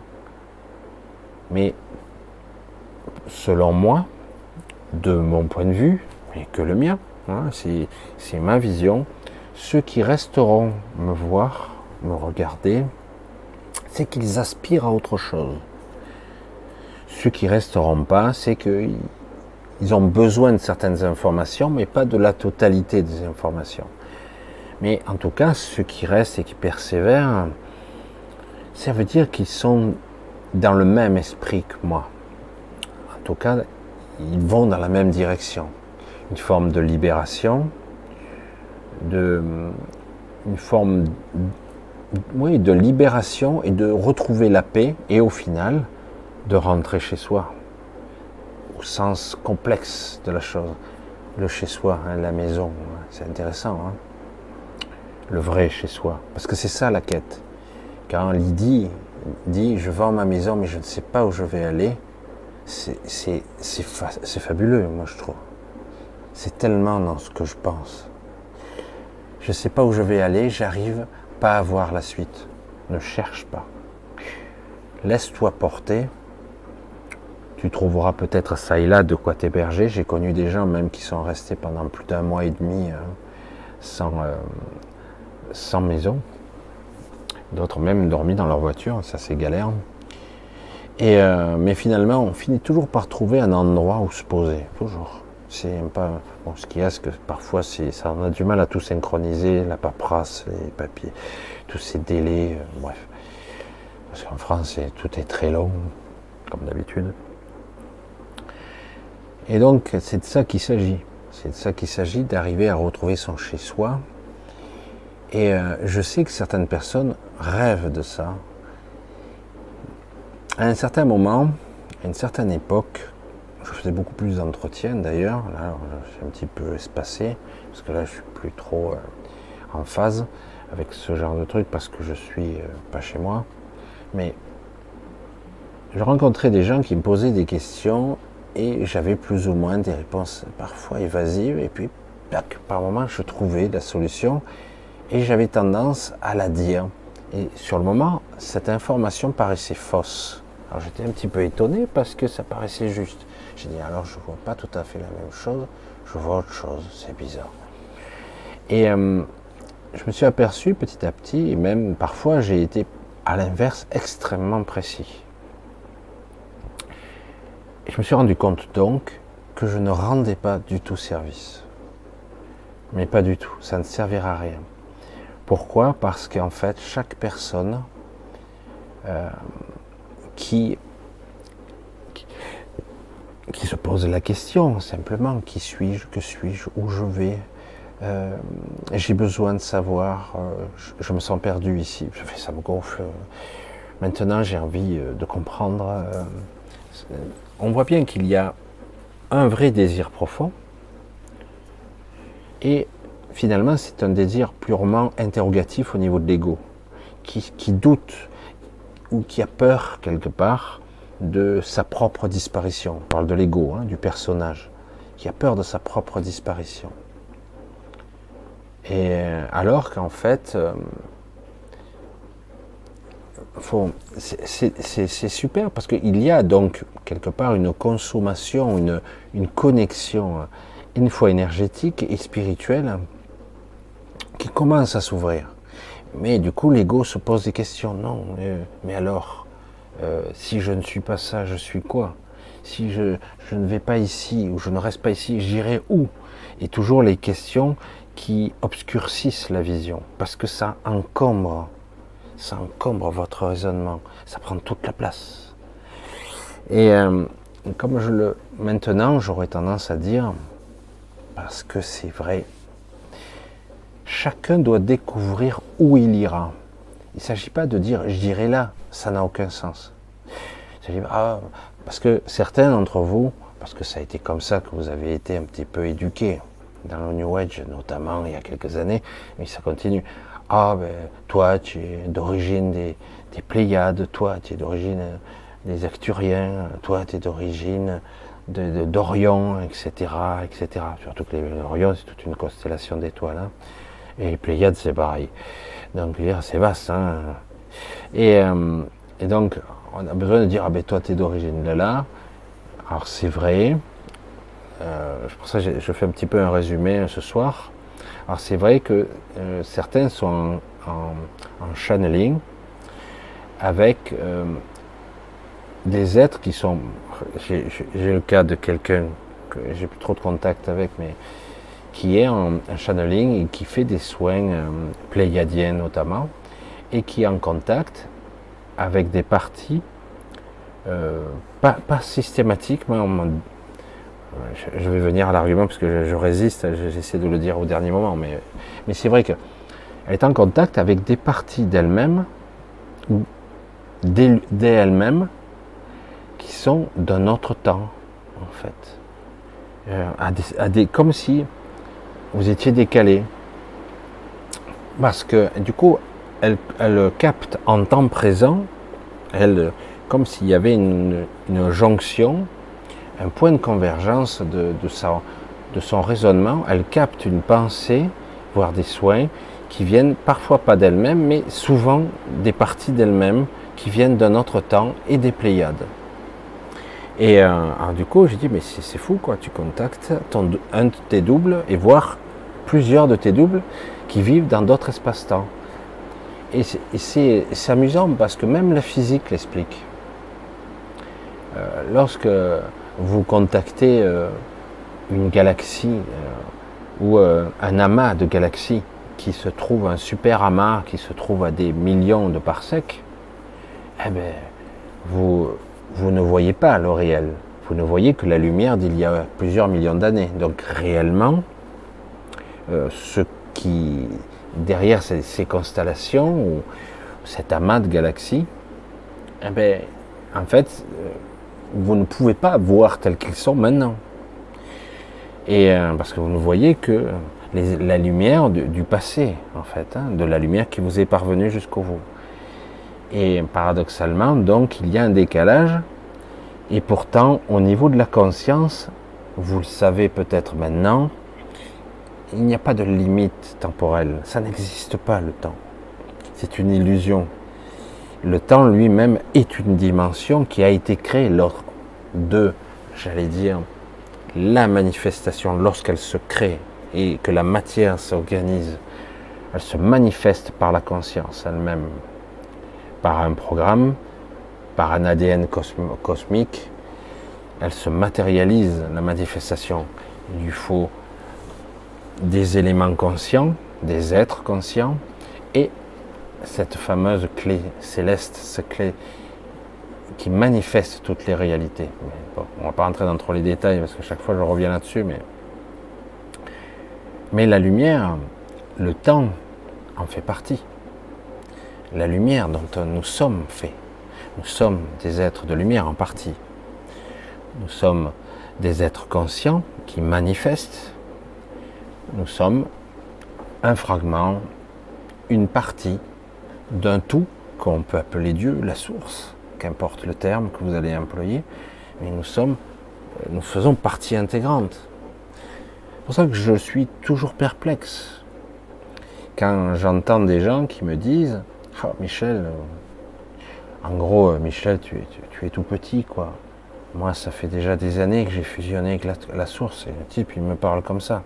mais selon moi, de mon point de vue, et que le mien, hein, c'est ma vision, ceux qui resteront me voir, me regarder, c'est qu'ils aspirent à autre chose. Ceux qui resteront pas, c'est qu'ils ont besoin de certaines informations, mais pas de la totalité des informations. Mais en tout cas, ceux qui restent et qui persévèrent, ça veut dire qu'ils sont dans le même esprit que moi. En tout cas, ils vont dans la même direction. Une forme de libération, de une forme oui, de libération et de retrouver la paix et au final de rentrer chez soi, au sens complexe de la chose. Le chez soi, hein, la maison, c'est intéressant. Hein le vrai chez soi. Parce que c'est ça la quête. Quand Lydie dit je vends ma maison mais je ne sais pas où je vais aller, c'est fabuleux, moi je trouve. C'est tellement dans ce que je pense. Je ne sais pas où je vais aller, j'arrive pas à voir la suite. Ne cherche pas. Laisse-toi porter. Tu trouveras peut-être ça et là de quoi t'héberger. J'ai connu des gens même qui sont restés pendant plus d'un mois et demi sans, euh, sans maison. D'autres même dormi dans leur voiture, ça c'est galère. Et euh, mais finalement, on finit toujours par trouver un endroit où se poser, toujours. Bon. Ce qu'il y a, c'est que parfois, ça, on a du mal à tout synchroniser, la paperasse, les papiers, tous ces délais, euh, bref. Parce qu'en France, tout est très long, comme d'habitude. Et donc, c'est de ça qu'il s'agit. C'est de ça qu'il s'agit, d'arriver à retrouver son chez-soi, et euh, je sais que certaines personnes rêvent de ça. À un certain moment, à une certaine époque, je faisais beaucoup plus d'entretiens d'ailleurs, là je suis un petit peu espacé, parce que là je suis plus trop euh, en phase avec ce genre de truc parce que je suis euh, pas chez moi. Mais je rencontrais des gens qui me posaient des questions et j'avais plus ou moins des réponses parfois évasives et puis par moment je trouvais la solution et j'avais tendance à la dire. Et sur le moment, cette information paraissait fausse. Alors j'étais un petit peu étonné parce que ça paraissait juste. J'ai dit alors je vois pas tout à fait la même chose, je vois autre chose, c'est bizarre. Et euh, je me suis aperçu petit à petit, et même parfois j'ai été à l'inverse extrêmement précis. Je me suis rendu compte donc que je ne rendais pas du tout service. Mais pas du tout, ça ne servira à rien. Pourquoi? Parce qu'en fait, chaque personne euh, qui, qui, se pose la question simplement, qui suis-je, que suis-je, où je vais, euh, j'ai besoin de savoir, euh, je, me sens perdu ici, ça me gonfle. Maintenant, j'ai envie de comprendre. on voit bien qu'il y a un vrai désir profond et finalement, c'est un désir purement interrogatif au niveau de l'ego, qui, doute ou qui a peur quelque part de sa propre disparition. On parle de l'ego, hein, du personnage, qui a peur de sa propre disparition. Et euh, alors qu'en fait, euh, c'est super parce qu'il y a donc quelque part une consommation, une, une connexion, hein, une fois énergétique et spirituelle, qui commence à s'ouvrir. Mais du coup, l'ego se pose des questions. Non, mais, alors, euh, si je ne suis pas ça, je suis quoi? Si je, ne vais pas ici ou je ne reste pas ici, j'irai où? Et toujours les questions qui obscurcissent la vision, parce que ça encombre, ça encombre votre raisonnement, ça prend toute la place. Et euh, comme je le maintenant, j'aurais tendance à dire, parce que c'est vrai, chacun doit découvrir où il ira. Il ne s'agit pas de dire j'irai là, ça n'a aucun sens. Ah, parce que certains d'entre vous, parce que ça a été comme ça que vous avez été un petit peu éduqués, dans le New Age notamment il y a quelques années, mais ça continue. Ah ben toi tu es d'origine des, Pléiades, toi tu es d'origine des Acturiens, toi tu es d'origine d'Orion, etc., etc. Surtout que l'Orion c'est toute une constellation d'étoiles. Hein. Et les Pléiades, c'est pareil. Donc, c'est vaste. Hein et, euh, et, donc, on a besoin de dire, ah ben toi, tu es d'origine de là. Alors, c'est vrai. Euh, pour ça, je, fais un petit peu un résumé ce soir. Alors, c'est vrai que euh, certains sont en, en, channeling avec euh, des êtres qui sont. J'ai le cas de quelqu'un que j'ai plus trop de contact avec, mais qui est en, channeling et qui fait des soins euh, pléiadiens notamment, et qui est en contact avec des parties, euh, pas, pas, systématiquement, je, vais venir à l'argument parce que je, résiste, j'essaie de le dire au dernier moment, mais, mais c'est vrai qu'elle est en contact avec des parties d'elle-même, ou d'elle-même, qui sont d'un autre temps, en fait. Euh, comme si vous étiez décalé. Parce que du coup, elle, elle capte en temps présent, elle, comme s'il y avait une, jonction, un point de convergence de, de, de son raisonnement. Elle capte une pensée, voire des soins, qui viennent parfois pas d'elle-même, mais souvent des parties d'elle-même qui viennent d'un autre temps et des Pléiades. Et euh, du coup, j'ai dit, mais c'est fou, quoi. Tu contactes un de tes doubles et voir plusieurs de tes doubles qui vivent dans d'autres espaces-temps. Et c'est amusant parce que même la physique l'explique. Euh, lorsque vous contactez euh, une galaxie ou un amas de galaxies qui se trouve, un super amas qui se trouve à des millions de parsecs, eh bien, vous ne voyez pas le réel. Vous ne voyez que la lumière d'il y a plusieurs millions d'années. Donc réellement, euh, ce qui derrière ces, constellations ou cet amas de galaxies, eh bien, en fait, euh, vous ne pouvez pas voir tels qu'ils sont maintenant. Et euh, parce que vous ne voyez que la lumière du, passé, en fait, hein, de la lumière qui vous est parvenue jusqu'au vous. Et paradoxalement, donc, il y a un décalage. Et pourtant, au niveau de la conscience, vous le savez peut-être maintenant, il n'y a pas de limite temporelle. Ça n'existe pas, le temps. C'est une illusion. Le temps lui-même est une dimension qui a été créée lors de, j'allais dire, la manifestation, lorsqu'elle se crée et que la matière s'organise. Elle se manifeste par la conscience elle-même par un programme, par un ADN cosmique, elle se matérialise, la manifestation. Il lui faut des éléments conscients, des êtres conscients, et cette fameuse clé céleste, cette clé qui manifeste toutes les réalités. on ne va pas rentrer dans trop les détails parce que chaque fois je reviens là-dessus, mais, mais la lumière, le temps en fait partie la lumière dont nous sommes faits. Nous sommes des êtres de lumière en partie. Nous sommes des êtres conscients qui manifestent. Nous sommes un fragment, une partie d'un tout qu'on peut appeler Dieu, la source, qu'importe le terme que vous allez employer, mais nous sommes, nous faisons partie intégrante. C'est pour ça que je suis toujours perplexe quand j'entends des gens qui me disent ah, Michel, en gros, Michel, tu es, tout petit, quoi. Moi, ça fait déjà des années que j'ai fusionné avec la, source, et le type, il me parle comme ça.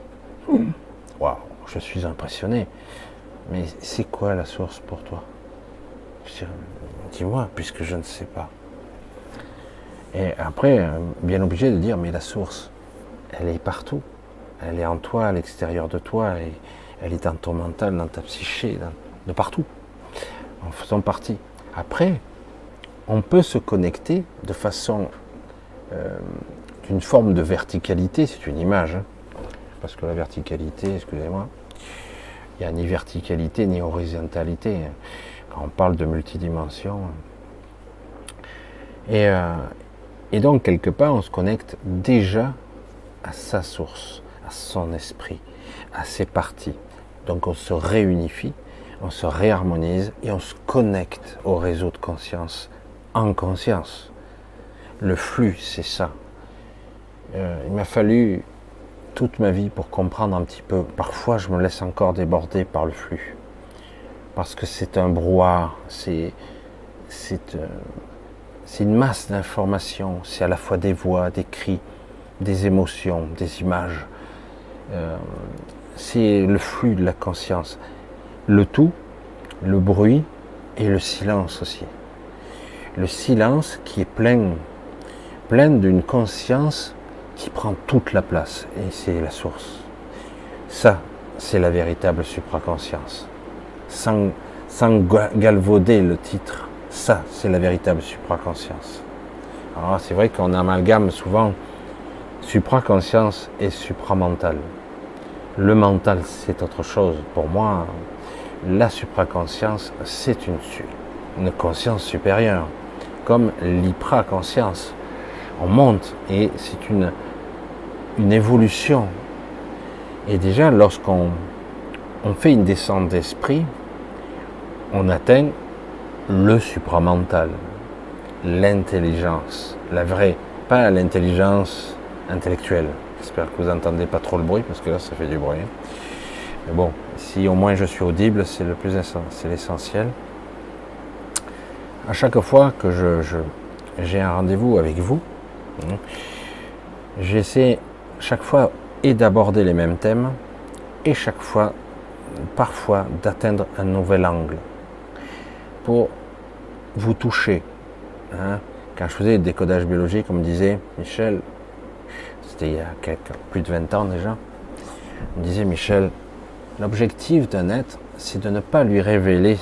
Waouh, je suis impressionné. Mais c'est quoi la source pour toi? Dis-moi, puisque je ne sais pas. Et après, euh, bien obligé de dire, mais la source, elle est partout. Elle est en toi, à l'extérieur de toi, elle est dans ton mental, dans ta psyché, de partout en faisant partie. Après, on peut se connecter de façon euh, d'une forme de verticalité, c'est une image, hein. Parce que la verticalité, excusez-moi, il n'y a ni verticalité ni horizontalité quand on parle de multidimension. Et, euh, et donc, quelque part, on se connecte déjà à sa source, à son esprit, à ses parties. Donc, on se réunifie on se réharmonise et on se connecte au réseau de conscience en conscience. Le flux, c'est ça. Euh, il m'a fallu toute ma vie pour comprendre un petit peu. Parfois, je me laisse encore déborder par le flux. Parce que c'est un brouhaha, c'est, euh, une masse d'informations. C'est à la fois des voix, des cris, des émotions, des images. Euh, c'est le flux de la conscience le tout, le bruit et le silence aussi. Le silence qui est plein, plein d'une conscience qui prend toute la place, et c'est la source. Ça, c'est la véritable supraconscience. Sans, sans galvauder le titre, ça, c'est la véritable supraconscience. Alors c'est vrai qu'on amalgame souvent supraconscience et supramental. Le mental, c'est autre chose. Pour moi, la supraconscience, c'est une, une conscience supérieure, comme l'hypraconscience. on monte et c'est une, une évolution. Et déjà, lorsqu'on on fait une descente d'esprit, on atteint le supramental, l'intelligence, la vraie, pas l'intelligence intellectuelle. J'espère que vous entendez pas trop le bruit parce que là ça fait du bruit. Mais bon, si au moins je suis audible, c'est le plus c'est l'essentiel. À chaque fois que je, j'ai un rendez-vous avec vous, hein, j'essaie chaque fois et d'aborder les mêmes thèmes et chaque fois, parfois, d'atteindre un nouvel angle pour vous toucher. Hein. Quand je faisais le décodage biologique, on me disait, Michel, c'était il y a quelques, plus de 20 ans déjà, on me disait, Michel, l'objectif d'un être, c'est de ne pas lui révéler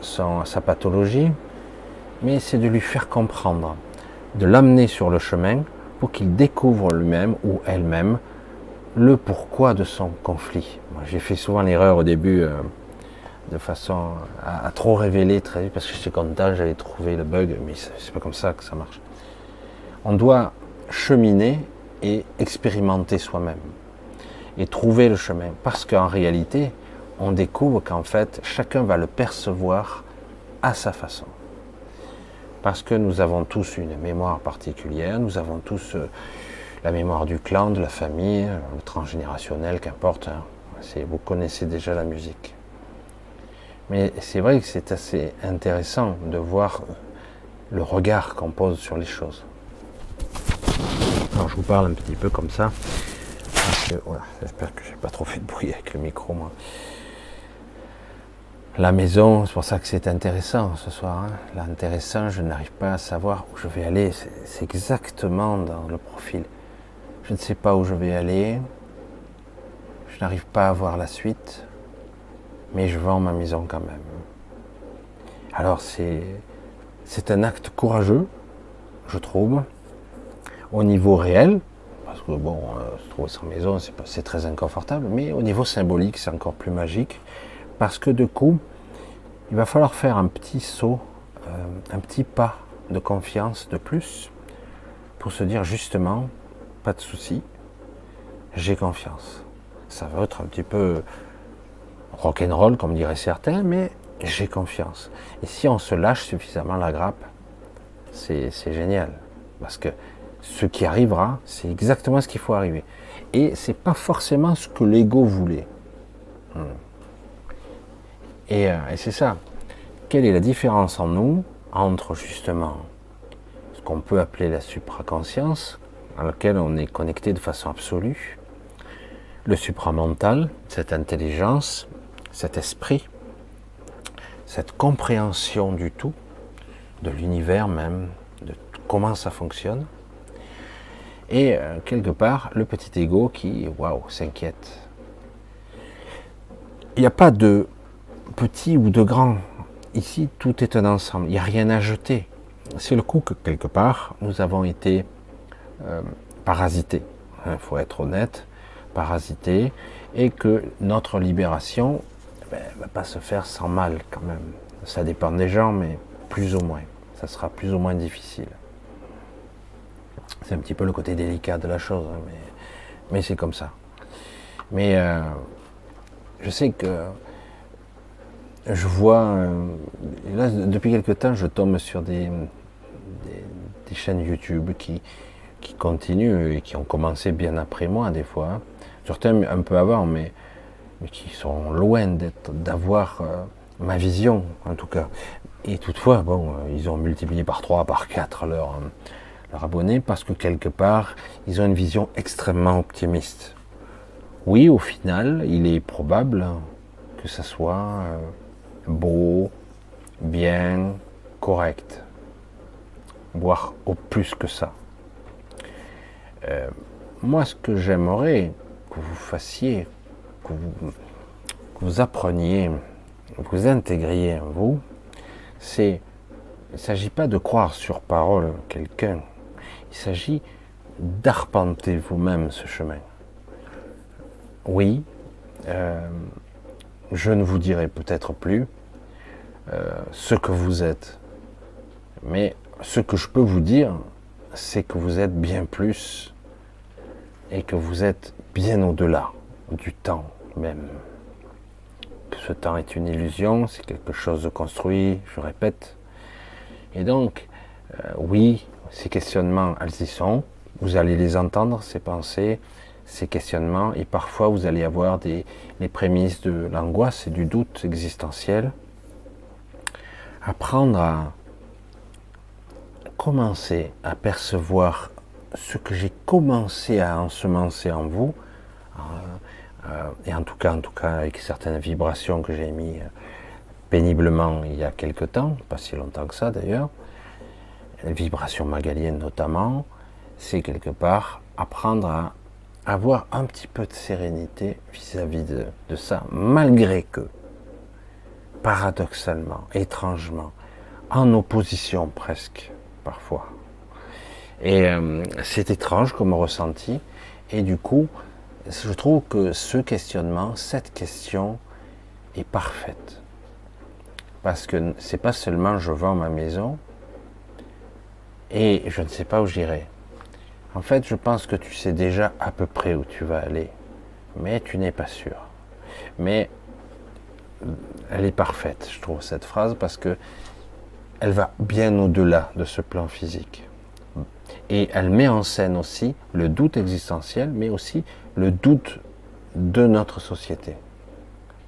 son, sa pathologie, mais c'est de lui faire comprendre, de l'amener sur le chemin pour qu'il découvre lui-même ou elle-même le pourquoi de son conflit. J'ai fait souvent l'erreur au début euh, de façon à, trop révéler très vite parce que j'étais content, j'avais trouvé le bug, mais c'est pas comme ça que ça marche. On doit cheminer et expérimenter soi-même et trouver le chemin parce qu'en réalité, on découvre qu'en fait, chacun va le percevoir à sa façon. Parce que nous avons tous une mémoire particulière, nous avons tous euh, la mémoire du clan, de la famille, le transgénérationnel, qu'importe. Hein. Vous connaissez déjà la musique. Mais c'est vrai que c'est assez intéressant de voir le regard qu'on pose sur les choses. Alors je vous parle un petit peu comme ça. J'espère que j'ai pas trop fait de bruit avec le micro moi la maison, c'est pour ça que c'est intéressant ce soir. Hein. L'intéressant, je n'arrive pas à savoir où je vais aller. C'est exactement dans le profil. Je ne sais pas où je vais aller. Je n'arrive pas à voir la suite. Mais je vends ma maison quand même. Alors c'est, c'est un acte courageux, je trouve, au niveau réel. Parce que bon, euh, se trouver sans maison, c'est très inconfortable. Mais au niveau symbolique, c'est encore plus magique parce que de coup, il va falloir faire un petit saut, euh, un petit pas de confiance de plus pour se dire justement, pas de souci, j'ai confiance. Ça va être un petit peu rock'n'roll comme diraient certains, mais j'ai confiance. Et si on se lâche suffisamment la grappe, c'est génial. Parce que ce qui arrivera, c'est exactement ce qu'il faut arriver. Et c'est pas forcément ce que l'ego voulait. Hmm. Euh, et, c'est ça. Quelle est la différence en nous entre justement ce qu'on peut appeler la supraconscience, à laquelle on est connecté de façon absolue, le supramental, cette intelligence, cet esprit, cette compréhension du tout, de l'univers même, de comment ça fonctionne, et euh, quelque part le petit ego qui, waouh, s'inquiète. Il n'y a pas de petit ou de grand. Ici, tout est un ensemble. Il n'y a rien à jeter. C'est le coup que quelque part, nous avons été euh, parasités. Il faut être honnête, parasités, et que notre libération ne ben, va pas se faire sans mal quand même. Ça dépend des gens, mais plus ou moins. Ça sera plus ou moins difficile. C'est un petit peu le côté délicat de la chose, hein, mais, c'est comme ça. Mais euh, je sais que je vois, euh, là, depuis quelque temps, je tombe sur des, des, chaînes YouTube qui, qui continuent et qui ont commencé bien après moi, des fois. Hein. Certains un peu avant, mais, mais qui sont loin d'avoir euh, ma vision, en tout cas. Et toutefois, bon, euh, ils ont multiplié par 3, par 4 leurs leur abonnés parce que quelque part, ils ont une vision extrêmement optimiste. Oui, au final, il est probable que ça soit beau, bien, correct, voire au plus que ça. Euh, moi, ce que j'aimerais que vous fassiez, que vous, appreniez, que vous intégriez en vous, c'est, il ne s'agit pas de croire sur parole quelqu'un, il s'agit d'arpenter vous-même ce chemin. Oui, euh, je ne vous dirai peut-être plus euh, ce que vous êtes. Mais ce que je peux vous dire, c'est que vous êtes bien plus et que vous êtes bien au-delà du temps même. Que ce temps est une illusion, c'est quelque chose de construit, je répète. Et donc, euh, oui, ces questionnements, elles y sont. Vous allez les entendre, ces pensées, ces questionnements, et parfois vous allez avoir des, les prémices de l'angoisse et du doute existentiel. Apprendre à commencer à percevoir ce que j'ai commencé à ensemencer en vous, euh, euh, et en tout cas, en tout cas, avec certaines vibrations que j'ai mis euh, péniblement il y a quelque temps, pas si longtemps que ça d'ailleurs, les vibrations magaliennes notamment, c'est quelque part apprendre à avoir un petit peu de sérénité vis-à-vis de, de, ça, malgré que, paradoxalement, étrangement, en opposition presque, parfois. Et euh, c'est étrange comme ressenti. Et du coup, je trouve que ce questionnement, cette question est parfaite. Parce que c'est pas seulement je vends ma maison et je ne sais pas où j'irai. En fait, je pense que tu sais déjà à peu près où tu vas aller, mais tu n'es pas sûr. Mais elle est parfaite, je trouve, cette phrase, parce que elle va bien au-delà de ce plan physique. Et elle met en scène aussi le doute existentiel, mais aussi le doute de notre société,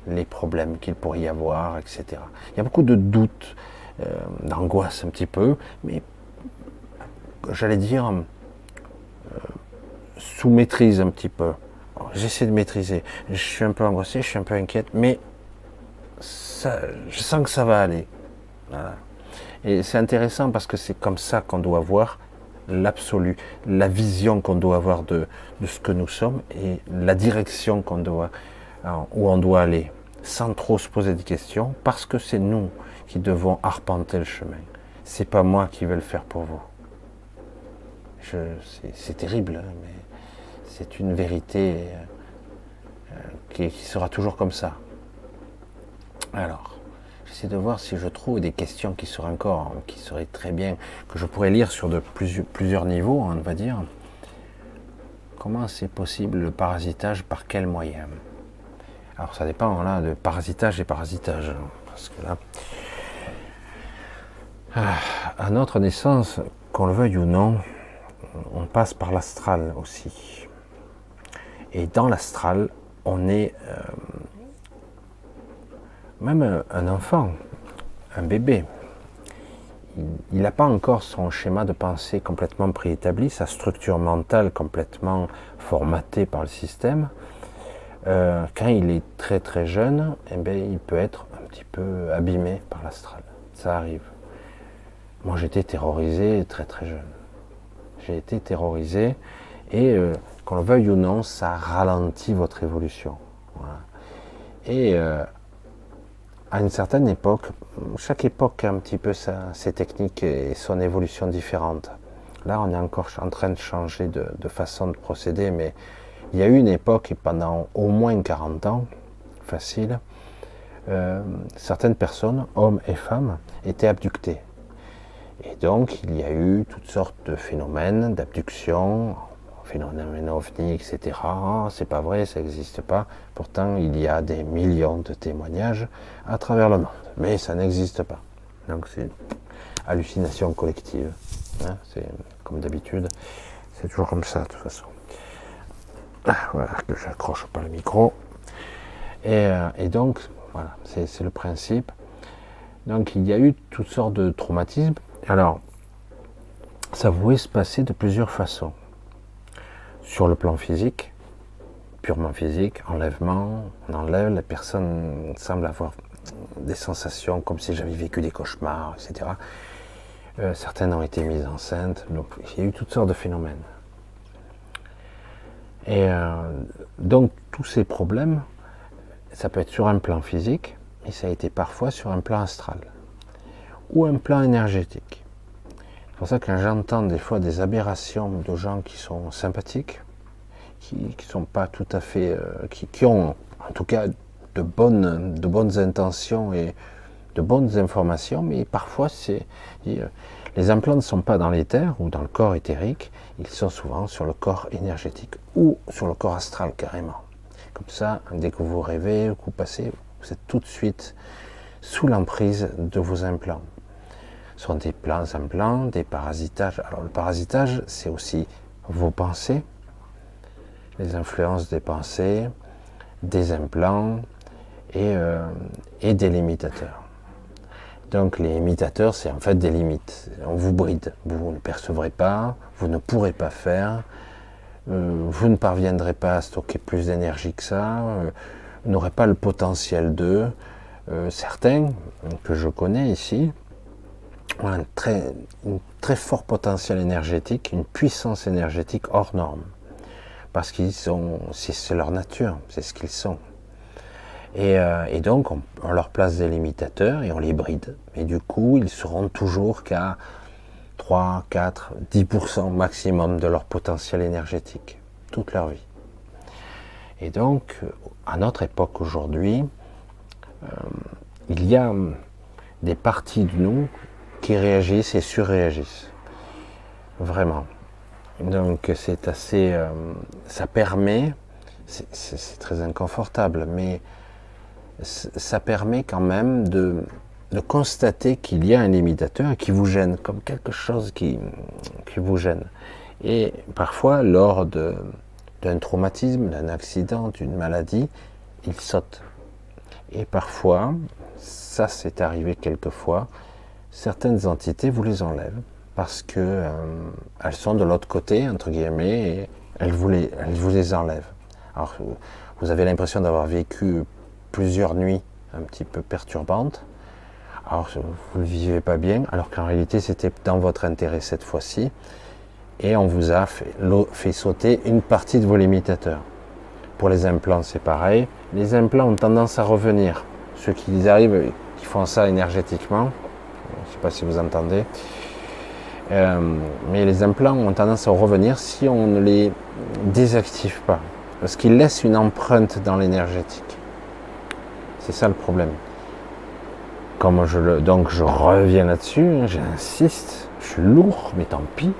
les problèmes qu'il pourrait y avoir, etc. Il y a beaucoup de doutes, euh, d'angoisse un petit peu, mais j'allais dire sous maîtrise un petit peu. J'essaie de maîtriser. Je suis un peu angoissé, je suis un peu inquiète, mais ça, je sens que ça va aller. Et c'est intéressant parce que c'est comme ça qu'on doit voir l'absolu, la vision qu'on doit avoir de, de, ce que nous sommes et la direction qu'on doit, où on doit aller, sans trop se poser des questions, parce que c'est nous qui devons arpenter le chemin. C'est pas moi qui vais le faire pour vous. C'est terrible, hein, mais c'est une vérité euh, qui, qui sera toujours comme ça. Alors, J'essaie de voir si je trouve des questions qui seraient encore, qui seraient très bien, que je pourrais lire sur de plusieurs niveaux, on va dire. Comment c'est possible le parasitage Par quel moyen? Alors ça dépend là de parasitage et parasitage. Parce que là, ah, à notre naissance, qu'on le veuille ou non, on passe par l'astral aussi. Et dans l'astral, on est euh, même un enfant, un bébé, il n'a pas encore son schéma de pensée complètement préétabli, sa structure mentale complètement formatée par le système. Euh, quand il est très très jeune, eh bien, il peut être un petit peu abîmé par l'astral. Ça arrive. Moi j'étais terrorisé très très jeune. J'ai été terrorisé et euh, qu'on le veuille ou non, ça ralentit votre évolution. Et euh, à une certaine époque, chaque époque a un petit peu ses techniques et son évolution différente. Là, on est encore en train de changer de, façon de procéder, mais il y a eu une époque, et pendant au moins 40 ans, facile, euh, certaines personnes, hommes et femmes, étaient abductées. Et donc, il y a eu toutes sortes de phénomènes d'abduction, phénomène ovni, etc. c'est pas vrai, ça n'existe pas. Pourtant, il y a des millions de témoignages à travers le monde, mais ça n'existe pas. Donc c'est hallucination collective. Hein, c'est comme d'habitude, c'est toujours comme ça de toute façon. Ah, voilà, que j'accroche pas le micro. Et, euh, et donc, voilà, c'est le principe. Donc il y a eu toutes sortes de traumatismes. Alors, ça pouvait se passer de plusieurs façons sur le plan physique, purement physique, enlèvement, on enlève, la personne semble avoir des sensations comme si j'avais vécu des cauchemars, etc. Euh, certaines ont été mises enceintes, donc il y a eu toutes sortes de phénomènes. Et euh, donc tous ces problèmes, ça peut être sur un plan physique, mais ça a été parfois sur un plan astral ou un plan énergétique. C'est pour ça que j'entends des fois des aberrations de gens qui sont sympathiques, qui sont pas tout à fait, euh, qui, ont en tout cas de bonnes, de bonnes intentions et de bonnes informations, mais parfois c'est Les implants ne sont pas dans l'éther ou dans le corps éthérique, ils sont souvent sur le corps énergétique ou sur le corps astral carrément. Comme ça, dès que vous rêvez ou que vous passez, vous êtes tout de suite sous l'emprise de vos implants. Sont des plans implants, des parasitages. Alors le parasitage, c'est aussi vos pensées, les influences des pensées, des implants et, euh, et des limitateurs. Donc les imitateurs, c'est en fait des limites. On vous bride. Vous ne percevrez pas, vous ne pourrez pas faire, euh, vous ne parviendrez pas à stocker plus d'énergie que ça, euh, vous n'aurez pas le potentiel. Euh, certains que je connais ici un très, très fort potentiel énergétique, une puissance énergétique hors norme. Parce qu'ils sont, c'est leur nature, c'est ce qu'ils sont. Et, et, donc, on, on, leur place des limitateurs et on les bride. Et du coup, ils seront toujours qu'à 3, 4, 10% maximum de leur potentiel énergétique, toute leur vie. Et donc, à notre époque aujourd'hui, euh, il y a des parties de nous qui réagissent et surréagissent. Vraiment. Donc c'est assez... Euh, ça permet, c'est très inconfortable, mais ça permet quand même de, de constater qu'il y a un limitateur qui vous gêne, comme quelque chose qui, qui vous gêne. Et parfois, lors d'un traumatisme, d'un accident, d'une maladie, il saute. Et parfois, ça c'est arrivé quelquefois, certaines entités vous les enlèvent parce que euh, elles sont de l'autre côté, entre guillemets, et elles vous les, elles vous les enlèvent. Alors, vous avez l'impression d'avoir vécu plusieurs nuits un petit peu perturbantes, alors vous ne vivez pas bien, alors qu'en réalité c'était dans votre intérêt cette fois-ci, et on vous a fait, fait, sauter une partie de vos limitateurs. Pour les implants c'est pareil, les implants ont tendance à revenir. Ceux qui arrivent, qui font ça énergétiquement, je ne sais pas si vous entendez, euh, mais les implants ont tendance à revenir si on ne les désactive pas, parce qu'ils laissent une empreinte dans l'énergétique. C'est ça le problème je le, donc je reviens là-dessus, hein, j'insiste, je suis lourd, mais tant pis.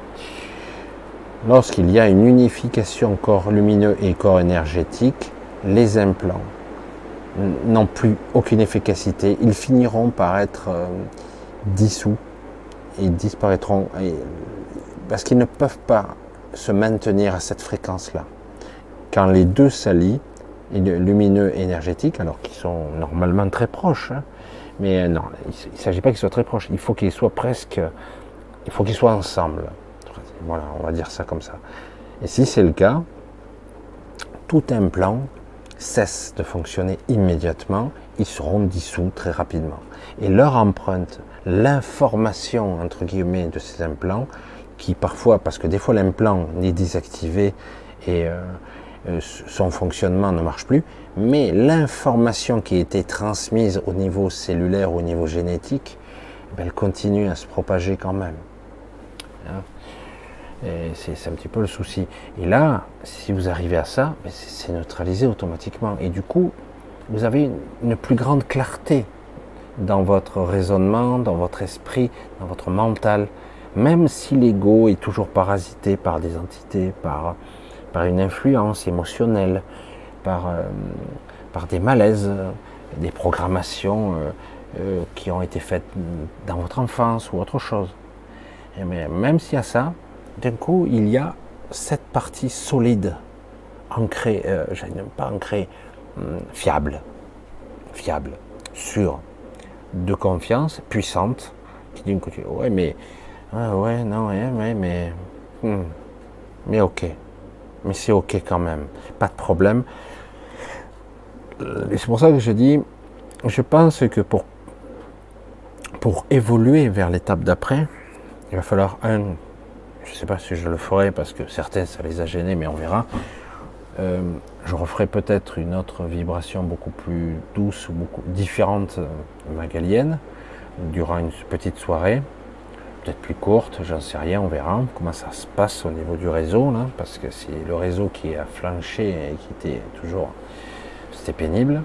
Lorsqu'il y a une unification corps lumineux et corps énergétique, les implants n'ont plus aucune efficacité. Ils finiront par être euh, dissous et disparaîtront parce qu'ils ne peuvent pas se maintenir à cette fréquence-là. Quand les deux s'allient, lumineux et énergétique, alors qu'ils sont normalement très proches, hein, mais euh, non, il ne s'agit pas qu'ils soient très proches. Il faut qu'ils soient presque. Il faut qu'ils soient ensemble. Voilà, on va dire ça comme ça. Et si c'est le cas, tout implant cesse de fonctionner immédiatement. Ils seront dissous très rapidement. Et leur empreinte, l'information entre guillemets de ces implants, qui parfois, parce que des fois l'implant est désactivé et euh, euh, son fonctionnement ne marche plus, mais l'information qui a été transmise au niveau cellulaire, au niveau génétique, eh ben, elle continue à se propager quand même. Hein? c'est un petit peu le souci. Et là, si vous arrivez à ça, ben, c'est neutralisé automatiquement. Et du coup, vous avez une plus grande clarté dans votre raisonnement, dans votre esprit, dans votre mental, même si l'ego est toujours parasité par des entités, par par une influence émotionnelle, par, euh, par des malaises, des programmations euh, euh, qui ont été faites dans votre enfance ou autre chose. Et mais même s'il y a ça, d'un coup, il y a cette partie solide, ancrée, euh, pas ancrée, hum, fiable, fiable, sûre, de confiance, puissante, qui dit ouais, mais, ouais, ouais, non, ouais, mais, mais, hum, mais ok mais c'est ok quand même, pas de problème. Et c'est pour ça que je dis, je pense que pour, pour évoluer vers l'étape d'après, il va falloir un, je sais pas si je le ferai parce que certains ça les a gênés, mais on verra. Euh, je referai peut-être une autre vibration beaucoup plus douce ou beaucoup différente euh, magalienne durant une petite soirée peut-être plus courte, j'en sais rien, on verra comment ça se passe au niveau du réseau, parce que c'est le réseau qui a flanché et qui était toujours, c'était pénible.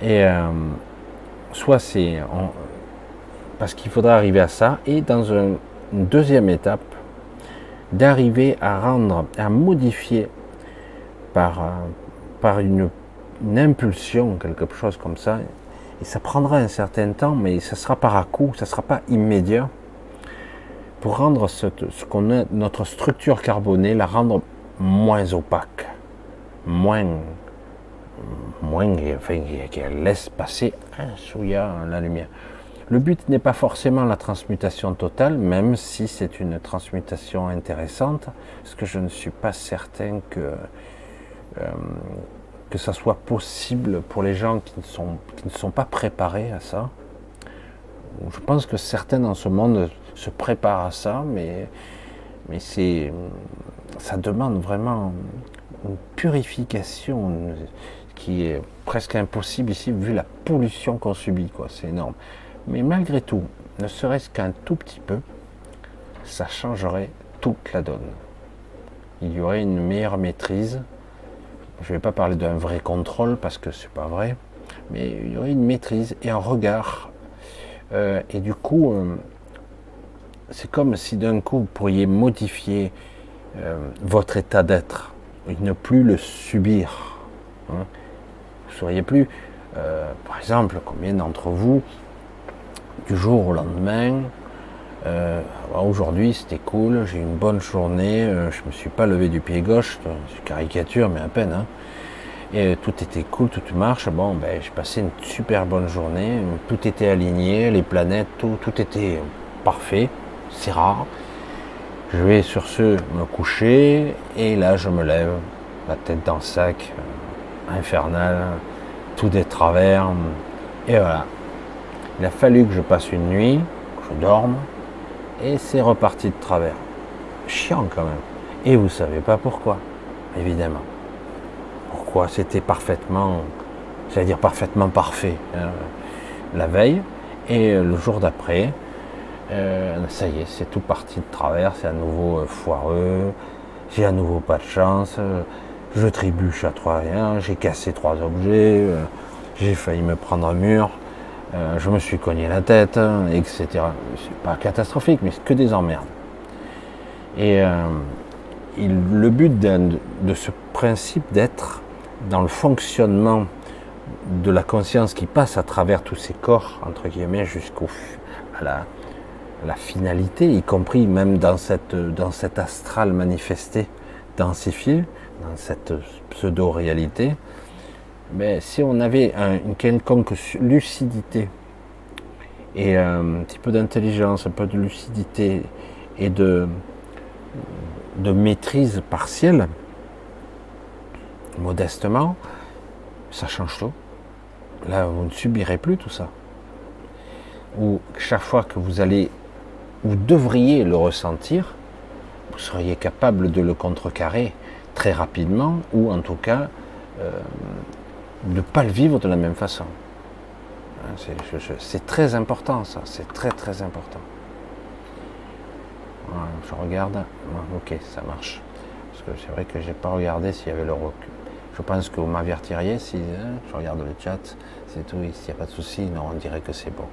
Et euh, soit c'est parce qu'il faudra arriver à ça, et dans une deuxième étape, d'arriver à rendre, à modifier par, euh, par une, impulsion, quelque chose comme ça, et ça prendra un certain temps, mais ça sera par à coup, ça ne sera pas immédiat, pour rendre ce qu'on a, notre structure carbonée, la rendre moins opaque, moins, moins, enfin, qu'elle laisse passer un souillard la lumière. Le but n'est pas forcément la transmutation totale, même si c'est une transmutation intéressante, parce que je ne suis pas certain que, euh, que ça soit possible pour les gens qui ne, sont, pas préparés à ça. Je pense que certains dans ce monde se préparent à ça, mais, ça demande vraiment une purification qui est presque impossible ici vu la pollution qu'on subit. C'est énorme. Mais malgré tout, ne serait-ce qu'un tout petit peu, ça changerait toute la donne. Il y aurait une meilleure maîtrise. Je ne vais pas parler d'un vrai contrôle parce que c'est pas vrai, mais il y aurait une maîtrise et un regard. Euh, et du coup, euh, c'est comme si d'un coup vous pourriez modifier euh, votre état d'être et ne plus le subir. Hein. Vous ne seriez plus, par exemple, combien d'entre vous du jour au lendemain. Euh, aujourd'hui c'était cool, j'ai eu une bonne journée, euh, je me suis pas levé du pied gauche, c'est caricature mais à peine. Hein. Et tout était cool, tout marche. Bon, ben, j'ai passé une super bonne journée, tout était aligné, les planètes, tout, tout était parfait, c'est rare. Je vais sur ce me coucher et là je me lève, la tête dans le sac, euh, infernal, tout des travers, et voilà, il a fallu que je passe une nuit, que je dorme, et c'est reparti de travers. Chiant quand même. Et vous savez pas pourquoi, évidemment. Pourquoi c'était parfaitement, j'allais dire parfaitement parfait hein, la veille, et le jour d'après, euh, ça y est, c'est tout parti de travers, c'est à nouveau euh, foireux, j'ai à nouveau pas de chance, euh, je trébuche à trois rien, j'ai cassé trois objets, j'ai failli me prendre un mur, euh, je me suis cogné la tête, etc. C'est pas catastrophique, mais c'est que des emmerdes. Et euh, le but de ce principe d'être dans le fonctionnement de la conscience qui passe à travers tous ces corps, entre guillemets, jusqu'au la, finalité, y compris même dans cette, dans cet astral manifesté, densifié, dans cette pseudo-réalité, mais si on avait une quelconque lucidité et un petit peu d'intelligence, un peu de lucidité et de, de maîtrise partielle, modestement, ça change tout. Là, vous ne subirez plus tout ça. Ou chaque fois que vous allez, vous devriez le ressentir, vous seriez capable de le contrecarrer très rapidement, ou en tout cas euh, ne pas le vivre de la même façon. Hein, c'est très important ça, c'est très très important. je regarde, ok, ça marche. Parce que c'est vrai que j'ai pas regardé s'il y avait le recul. Je pense que vous m'avertiriez si hein, je regarde le chat, c'est tout, s'il n'y a pas de souci, non, on dirait que c'est bon.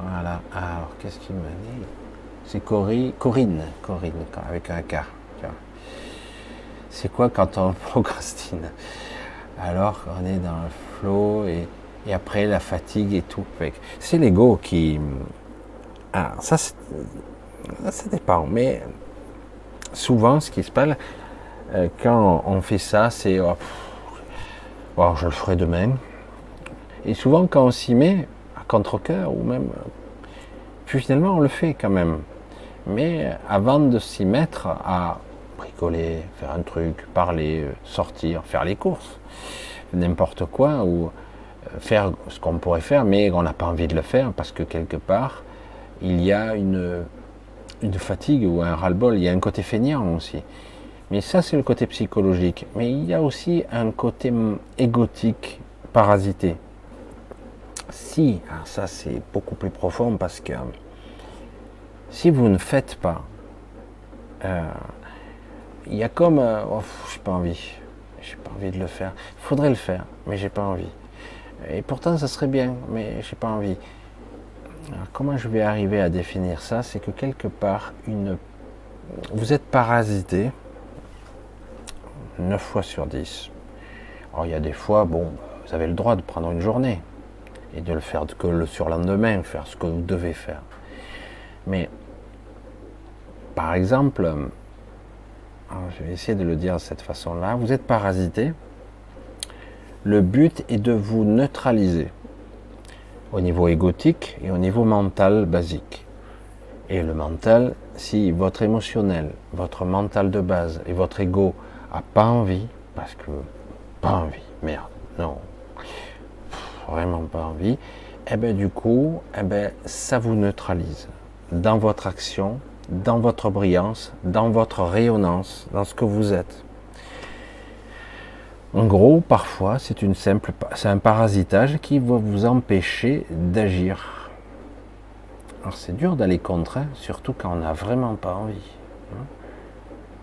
Voilà, alors qu'est-ce qu'il m'a dit? C'est Corinne, Corinne, avec un K. C'est quoi quand on procrastine? Alors on est dans le flow et, après la fatigue et tout. C'est l'ego qui. Ah, ça, ça dépend. Mais souvent, ce qui se passe, euh, quand on fait ça, c'est. Oh, oh, je le ferai demain. Et souvent, quand on s'y met, à contre-coeur ou même. Puis finalement, on le fait quand même. Mais avant de s'y mettre à faire un truc, parler, sortir, faire les courses, n'importe quoi, ou euh, faire ce qu'on pourrait faire, mais on n'a pas envie de le faire parce que quelque part, il y a une, une fatigue ou un ras-le-bol, il y a un côté feignant aussi. Mais ça, c'est le côté psychologique. Mais il y a aussi un côté égotique, parasité. Si, ça c'est beaucoup plus profond parce que si vous ne faites pas, euh, il y a comme, euh, oh, pas envie, j'ai pas envie de le faire. Faudrait le faire, mais j'ai pas envie. Et pourtant, ça serait bien, mais j'ai pas envie. Alors, comment je vais arriver à définir ça? C'est que quelque part, une... vous êtes parasité 9 fois sur 10. Alors, il y a des fois, bon, vous avez le droit de prendre une journée et de le faire que le surlendemain, faire ce que vous devez faire. Mais, par exemple, je vais essayer de le dire de cette façon-là, vous êtes parasité, le but est de vous neutraliser au niveau égotique et au niveau mental basique. Et le mental, si votre émotionnel, votre mental de base et votre ego a pas envie, parce que pas envie, merde, non, vraiment pas envie, et eh bien du coup, eh ben, ça vous neutralise dans votre action, dans votre brillance, dans votre rayonnance, dans ce que vous êtes. En gros, parfois, c'est un parasitage qui va vous empêcher d'agir. Alors c'est dur d'aller contre, hein, surtout quand on n'a vraiment pas envie. Hein.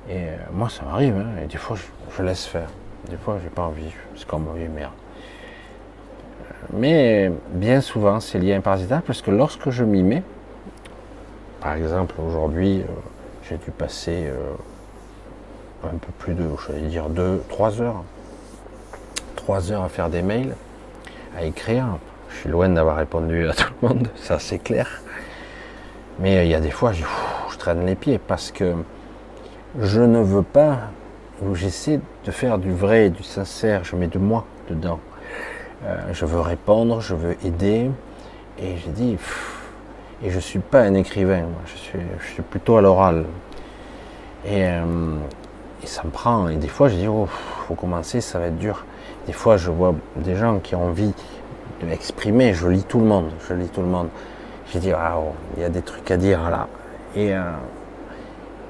Et euh, moi, ça m'arrive, hein, et des fois, je, laisse faire. Des fois, j'ai pas envie. C'est comme oui, merde. Mais bien souvent, c'est lié à un parasitage parce que lorsque je m'y mets, par exemple, aujourd'hui, euh, j'ai dû passer euh, un peu plus de, je vais dire, deux, trois heures trois heures à faire des mails, à écrire. Je suis loin d'avoir répondu à tout le monde, ça c'est clair. Mais euh, il y a des fois, je, traîne les pieds parce que je ne veux pas, ou j'essaie de faire du vrai, du sincère, je mets de moi dedans. Je veux répondre, je veux aider. Et j'ai dit, et je suis pas un écrivain, je, suis, je suis plutôt à l'oral. Et, euh, ça me prend, et des fois je dis, oh, faut commencer, ça va être dur. Des fois, je vois des gens qui ont envie de m'exprimer. Je lis tout le monde. Je lis tout le monde. J'ai dit, il y a des trucs à dire là. Et, euh,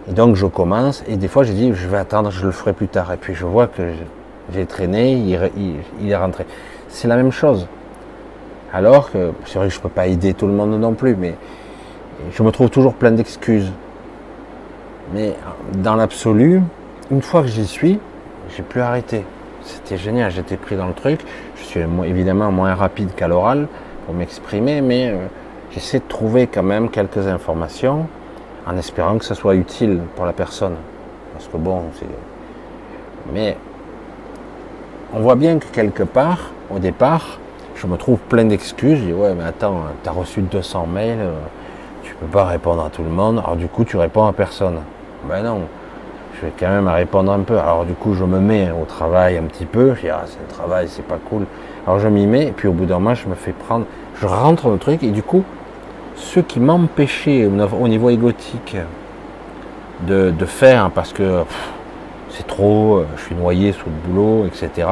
et donc, je commence. Et des fois, j'ai dit, je vais attendre, je le ferai plus tard. Et puis, je vois que j'ai traîné, il, est rentré. C'est la même chose. Alors que, c'est vrai que je ne peux pas aider tout le monde non plus, mais je me trouve toujours plein d'excuses. Mais dans l'absolu, une fois que j'y suis, j'ai plus arrêté. C'était génial, j'étais pris dans le truc. Je suis évidemment moins rapide qu'à l'oral pour m'exprimer, mais euh, j'essaie de trouver quand même quelques informations en espérant que ça soit utile pour la personne. Parce que bon, c'est. Mais on voit bien que quelque part, au départ, je me trouve plein d'excuses. Je dis ouais, mais attends, tu as reçu 200 mails, euh, tu peux pas répondre à tout le monde, alors du coup, tu réponds à personne. Ben non, je vais quand même répondre un peu. Alors du coup, je me mets au travail un petit peu. Je dis, ah, c'est le travail, c'est pas cool. Alors je m'y mets, et puis au bout d'un moment, je me fais prendre, je rentre dans le truc, et du coup, ce qui m'empêchait au niveau égotique de, faire, parce que c'est trop, je suis noyé sous le boulot, etc.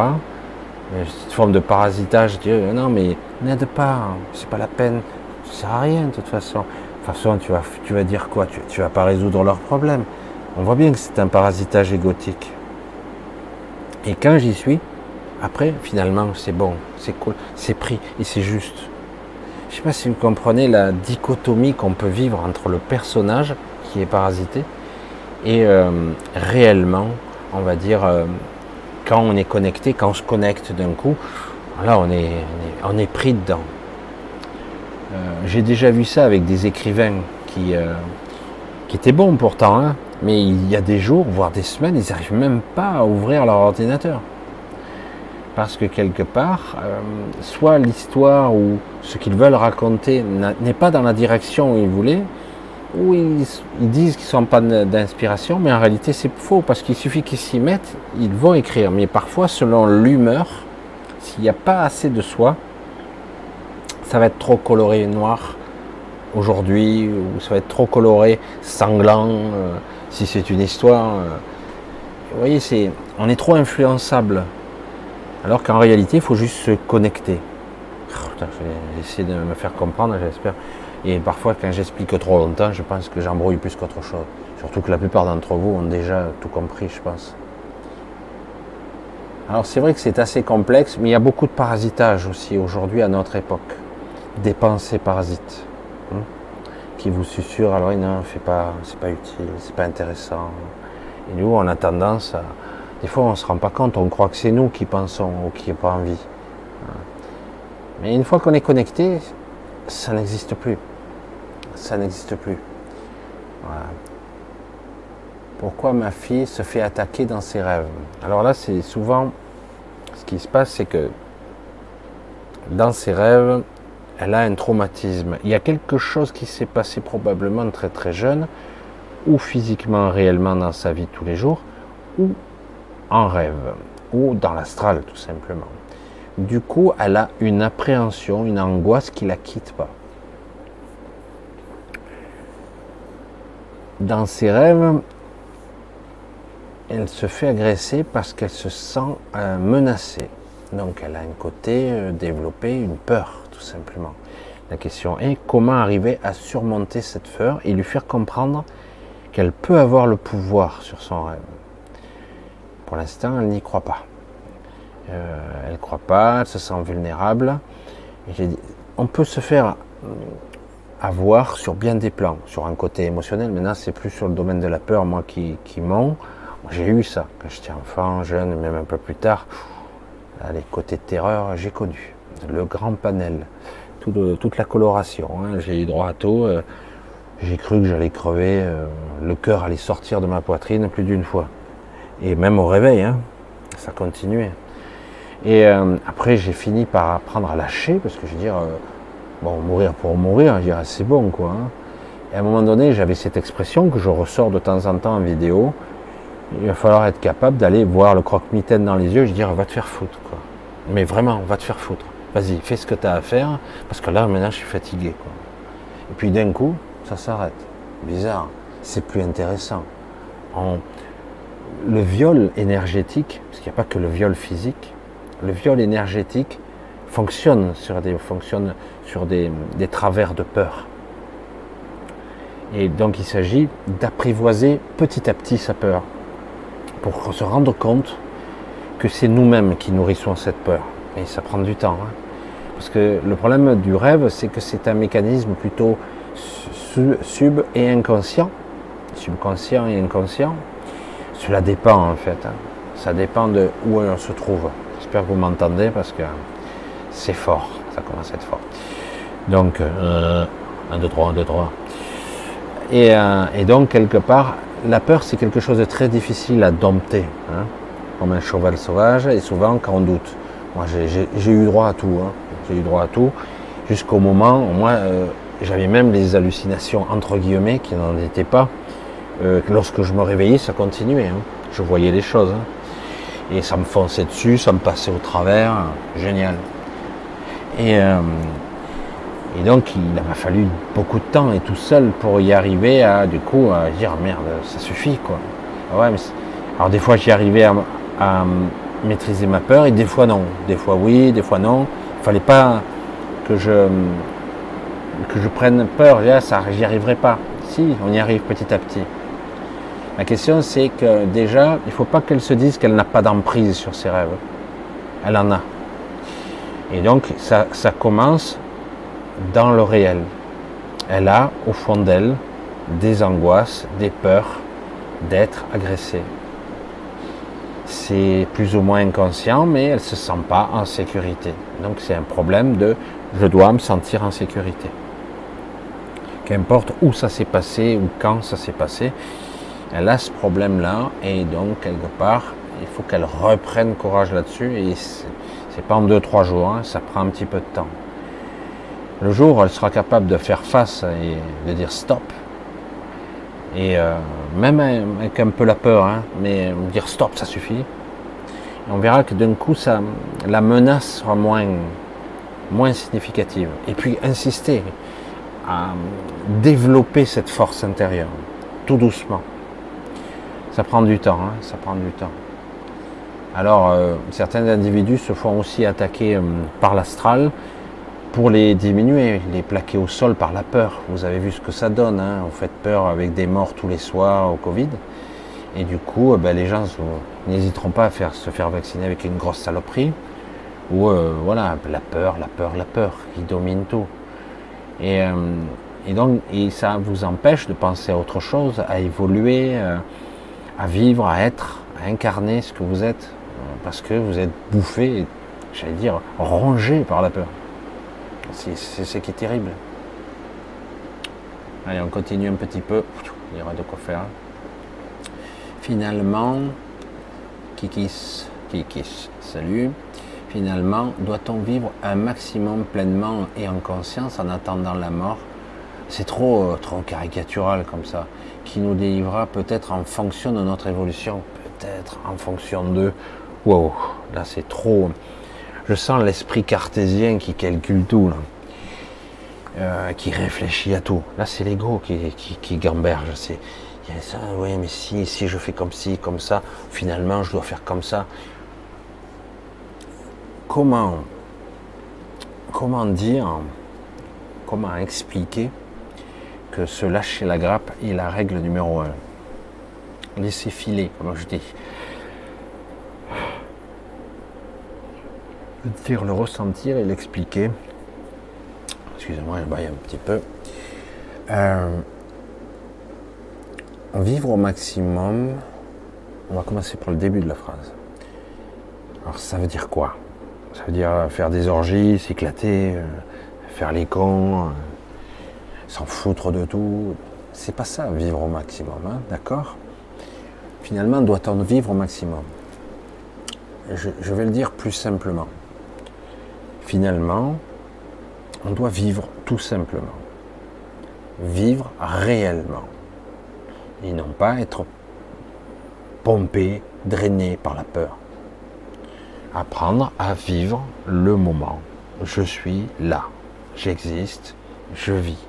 Cette forme de parasitage, je non, mais n'aide pas, c'est pas la peine, ça sert à rien de toute façon. De toute façon, tu vas, tu vas dire quoi? Tu, tu vas pas résoudre leurs problèmes. On voit bien que c'est un parasitage égotique. Et quand j'y suis, après, finalement, c'est bon, c'est cool, c'est pris et c'est juste. Je sais pas si vous comprenez la dichotomie qu'on peut vivre entre le personnage qui est parasité et euh, réellement, on va dire, euh, quand on est connecté, quand on se connecte d'un coup, là, on est, on est, pris dedans. Euh, j'ai déjà vu ça avec des écrivains qui, qui étaient bons pourtant, hein, mais il y a des jours, voire des semaines, ils n'arrivent même pas à ouvrir leur ordinateur. Parce que quelque part, euh, soit l'histoire ou ce qu'ils veulent raconter n'est pas dans la direction où ils voulaient, ou ils, disent qu'ils sont pas d'inspiration, mais en réalité c'est faux, parce qu'il suffit qu'ils s'y mettent, ils vont écrire. Mais parfois, selon l'humeur, s'il n'y a pas assez de soi, ça va être trop coloré noir aujourd'hui, ou ça va être trop coloré sanglant. Euh, si c'est une histoire. Euh, vous voyez, on est trop influençable. Alors qu'en réalité, il faut juste se connecter. Oh, je vais essayer de me faire comprendre, j'espère. Et parfois, quand j'explique trop longtemps, je pense que j'embrouille plus qu'autre chose. Surtout que la plupart d'entre vous ont déjà tout compris, je pense. Alors c'est vrai que c'est assez complexe, mais il y a beaucoup de parasitage aussi aujourd'hui à notre époque. Des pensées parasites qui vous susurre alors non, fait pas, c'est pas utile, c'est pas intéressant. Et nous, on a tendance à, des fois, on se rend pas compte, on croit que c'est nous qui pensons ou qui n'avons pas envie. Mais une fois qu'on est connecté, ça n'existe plus. Ça n'existe plus. Pourquoi ma fille se fait attaquer dans ses rêves? Alors là, c'est souvent ce qui se passe, c'est que dans ses rêves, elle a un traumatisme. Il y a quelque chose qui s'est passé probablement très très jeune, ou physiquement réellement dans sa vie tous les jours, ou en rêve, ou dans l'astral tout simplement. Du coup, elle a une appréhension, une angoisse qui la quitte pas. Dans ses rêves, elle se fait agresser parce qu'elle se sent euh, menacée. Donc elle a un côté euh, développé, une peur tout simplement. La question est comment arriver à surmonter cette peur et lui faire comprendre qu'elle peut avoir le pouvoir sur son rêve? Pour l'instant, elle n'y croit pas. Euh, elle croit pas, elle se sent vulnérable. On peut se faire avoir sur bien des plans, sur un côté émotionnel. Maintenant, c'est plus sur le domaine de la peur, moi, qui, qui J'ai eu ça quand j'étais enfant, jeune, même un peu plus tard. les côtés de terreur, j'ai connu. Le grand panel, toute la coloration. Hein. J'ai eu droit à tout. Euh, j'ai cru que j'allais crever. Euh, le cœur allait sortir de ma poitrine plus d'une fois. Et même au réveil, hein, ça continuait. Et euh, après, j'ai fini par apprendre à lâcher, parce que je veux dire, bon, mourir pour mourir, je c'est bon, quoi. Hein. Et à un moment donné, j'avais cette expression que je ressors de temps en temps en vidéo. Il va falloir être capable d'aller voir le croque-mitaine dans les yeux et je dire, va te faire foutre, quoi. Mais vraiment, va te faire foutre. Vas-y, fais ce que tu as à faire, parce que là, maintenant, je suis fatigué, quoi. Et puis d'un coup, ça s'arrête. Bizarre. C'est plus intéressant. Le viol énergétique, parce qu'il n'y a pas que le viol physique, le viol énergétique fonctionne sur des, fonctionne sur des, travers de peur. Et donc il s'agit d'apprivoiser petit à petit sa peur pour se rendre compte que c'est nous-mêmes qui nourrissons cette peur. Et ça prend du temps. Hein. Parce que le problème du rêve, c'est que c'est un mécanisme plutôt sub et inconscient, subconscient et inconscient. Cela dépend en fait. Hein. Ça dépend de où on se trouve. Que vous m'entendez parce que c'est fort, ça commence à être fort. Donc, 1, 2, 3, 1, 2, 3. Et, donc, quelque part, la peur, c'est quelque chose de très difficile à dompter, hein, comme un cheval sauvage, et souvent quand on doute. Moi, j'ai eu droit à tout, hein, j'ai eu droit à tout, jusqu'au moment où moi, euh, j'avais même les hallucinations, entre guillemets, qui n'en étaient pas. Euh, lorsque je me réveillais, ça continuait. Hein. Je voyais les choses. Et ça me fonçait dessus, ça me passait au travers. Génial. Et, euh, et donc, il m'a fallu beaucoup de temps et tout seul pour y arriver à, du coup, à dire merde, ça suffit, quoi. Ah ouais, mais alors, des fois, j'y arrivais à, à, maîtriser ma peur et des fois, non. Des fois, oui, des fois, non. Il fallait pas que je, que je prenne peur. Là, ça, j'y arriverai pas. Si, on y arrive petit à petit. La question, c'est que déjà, il ne faut pas qu'elle se dise qu'elle n'a pas d'emprise sur ses rêves. Elle en a. Et donc, ça, commence dans le réel. Elle a au fond d'elle des angoisses, des peurs d'être agressée. C'est plus ou moins inconscient, mais elle ne se sent pas en sécurité. Donc c'est un problème de je dois me sentir en sécurité. Qu'importe où ça s'est passé ou quand ça s'est passé, elle a ce problème-là et donc quelque part, il faut qu'elle reprenne courage là-dessus et c'est pas en deux, trois jours, hein, ça prend un petit peu de temps. Le jour où elle sera capable de faire face et de dire stop, et euh, même avec un peu la peur, hein, mais dire stop, ça suffit, on verra que d'un coup, ça, la menace sera moins, moins significative. Et puis insister à développer cette force intérieure, tout doucement. Ça prend du temps, hein, ça prend du temps. Alors, euh, certains individus se font aussi attaquer euh, par l'astral pour les diminuer, les plaquer au sol par la peur. Vous avez vu ce que ça donne. Hein. Vous faites peur avec des morts tous les soirs au Covid. Et du coup, euh, ben, les gens n'hésiteront pas à faire, se faire vacciner avec une grosse saloperie. Ou voilà, la peur, la peur, la peur qui domine tout. Et, et donc, et ça vous empêche de penser à autre chose, à évoluer, à vivre, à être, à incarner ce que vous êtes parce que vous êtes bouffé, j'allais dire, rongé par la peur. C'est ce qui est terrible. Allez, on continue un petit peu. Il y aura de quoi faire. Finalement, Kikis, Kikis, salut. Finalement, doit-on vivre un maximum pleinement et en conscience en attendant la mort? C'est trop, euh, trop caricatural comme ça, qui nous délivrera peut-être en fonction de notre évolution, peut-être en fonction de. Wow, là c'est trop. Je sens l'esprit cartésien qui calcule tout, euh, qui réfléchit à tout. Là, c'est l'ego qui, qui, qui gamberge. C'est, il y a ça, oui, mais si, si je fais comme ci, comme ça, finalement, je dois faire comme ça. Comment, comment dire, comment expliquer se lâcher la grappe est la règle numéro un Laisser filer, comme je dis. dire le ressentir et l'expliquer. Excusez-moi, je baille un petit peu. Euh, vivre au maximum. On va commencer par le début de la phrase. Alors ça veut dire quoi? Ça veut dire faire des orgies, s'éclater, euh, faire les cons, euh, s'en foutre de tout. C'est pas ça, vivre au maximum, hein, d'accord? Finalement, doit-on vivre au maximum? Je vais le dire plus simplement finalement, on doit vivre tout simplement. Vivre réellement. Et non pas être pompé, drainé par la peur. Apprendre à vivre le moment. Je suis là. J'existe. Je vis.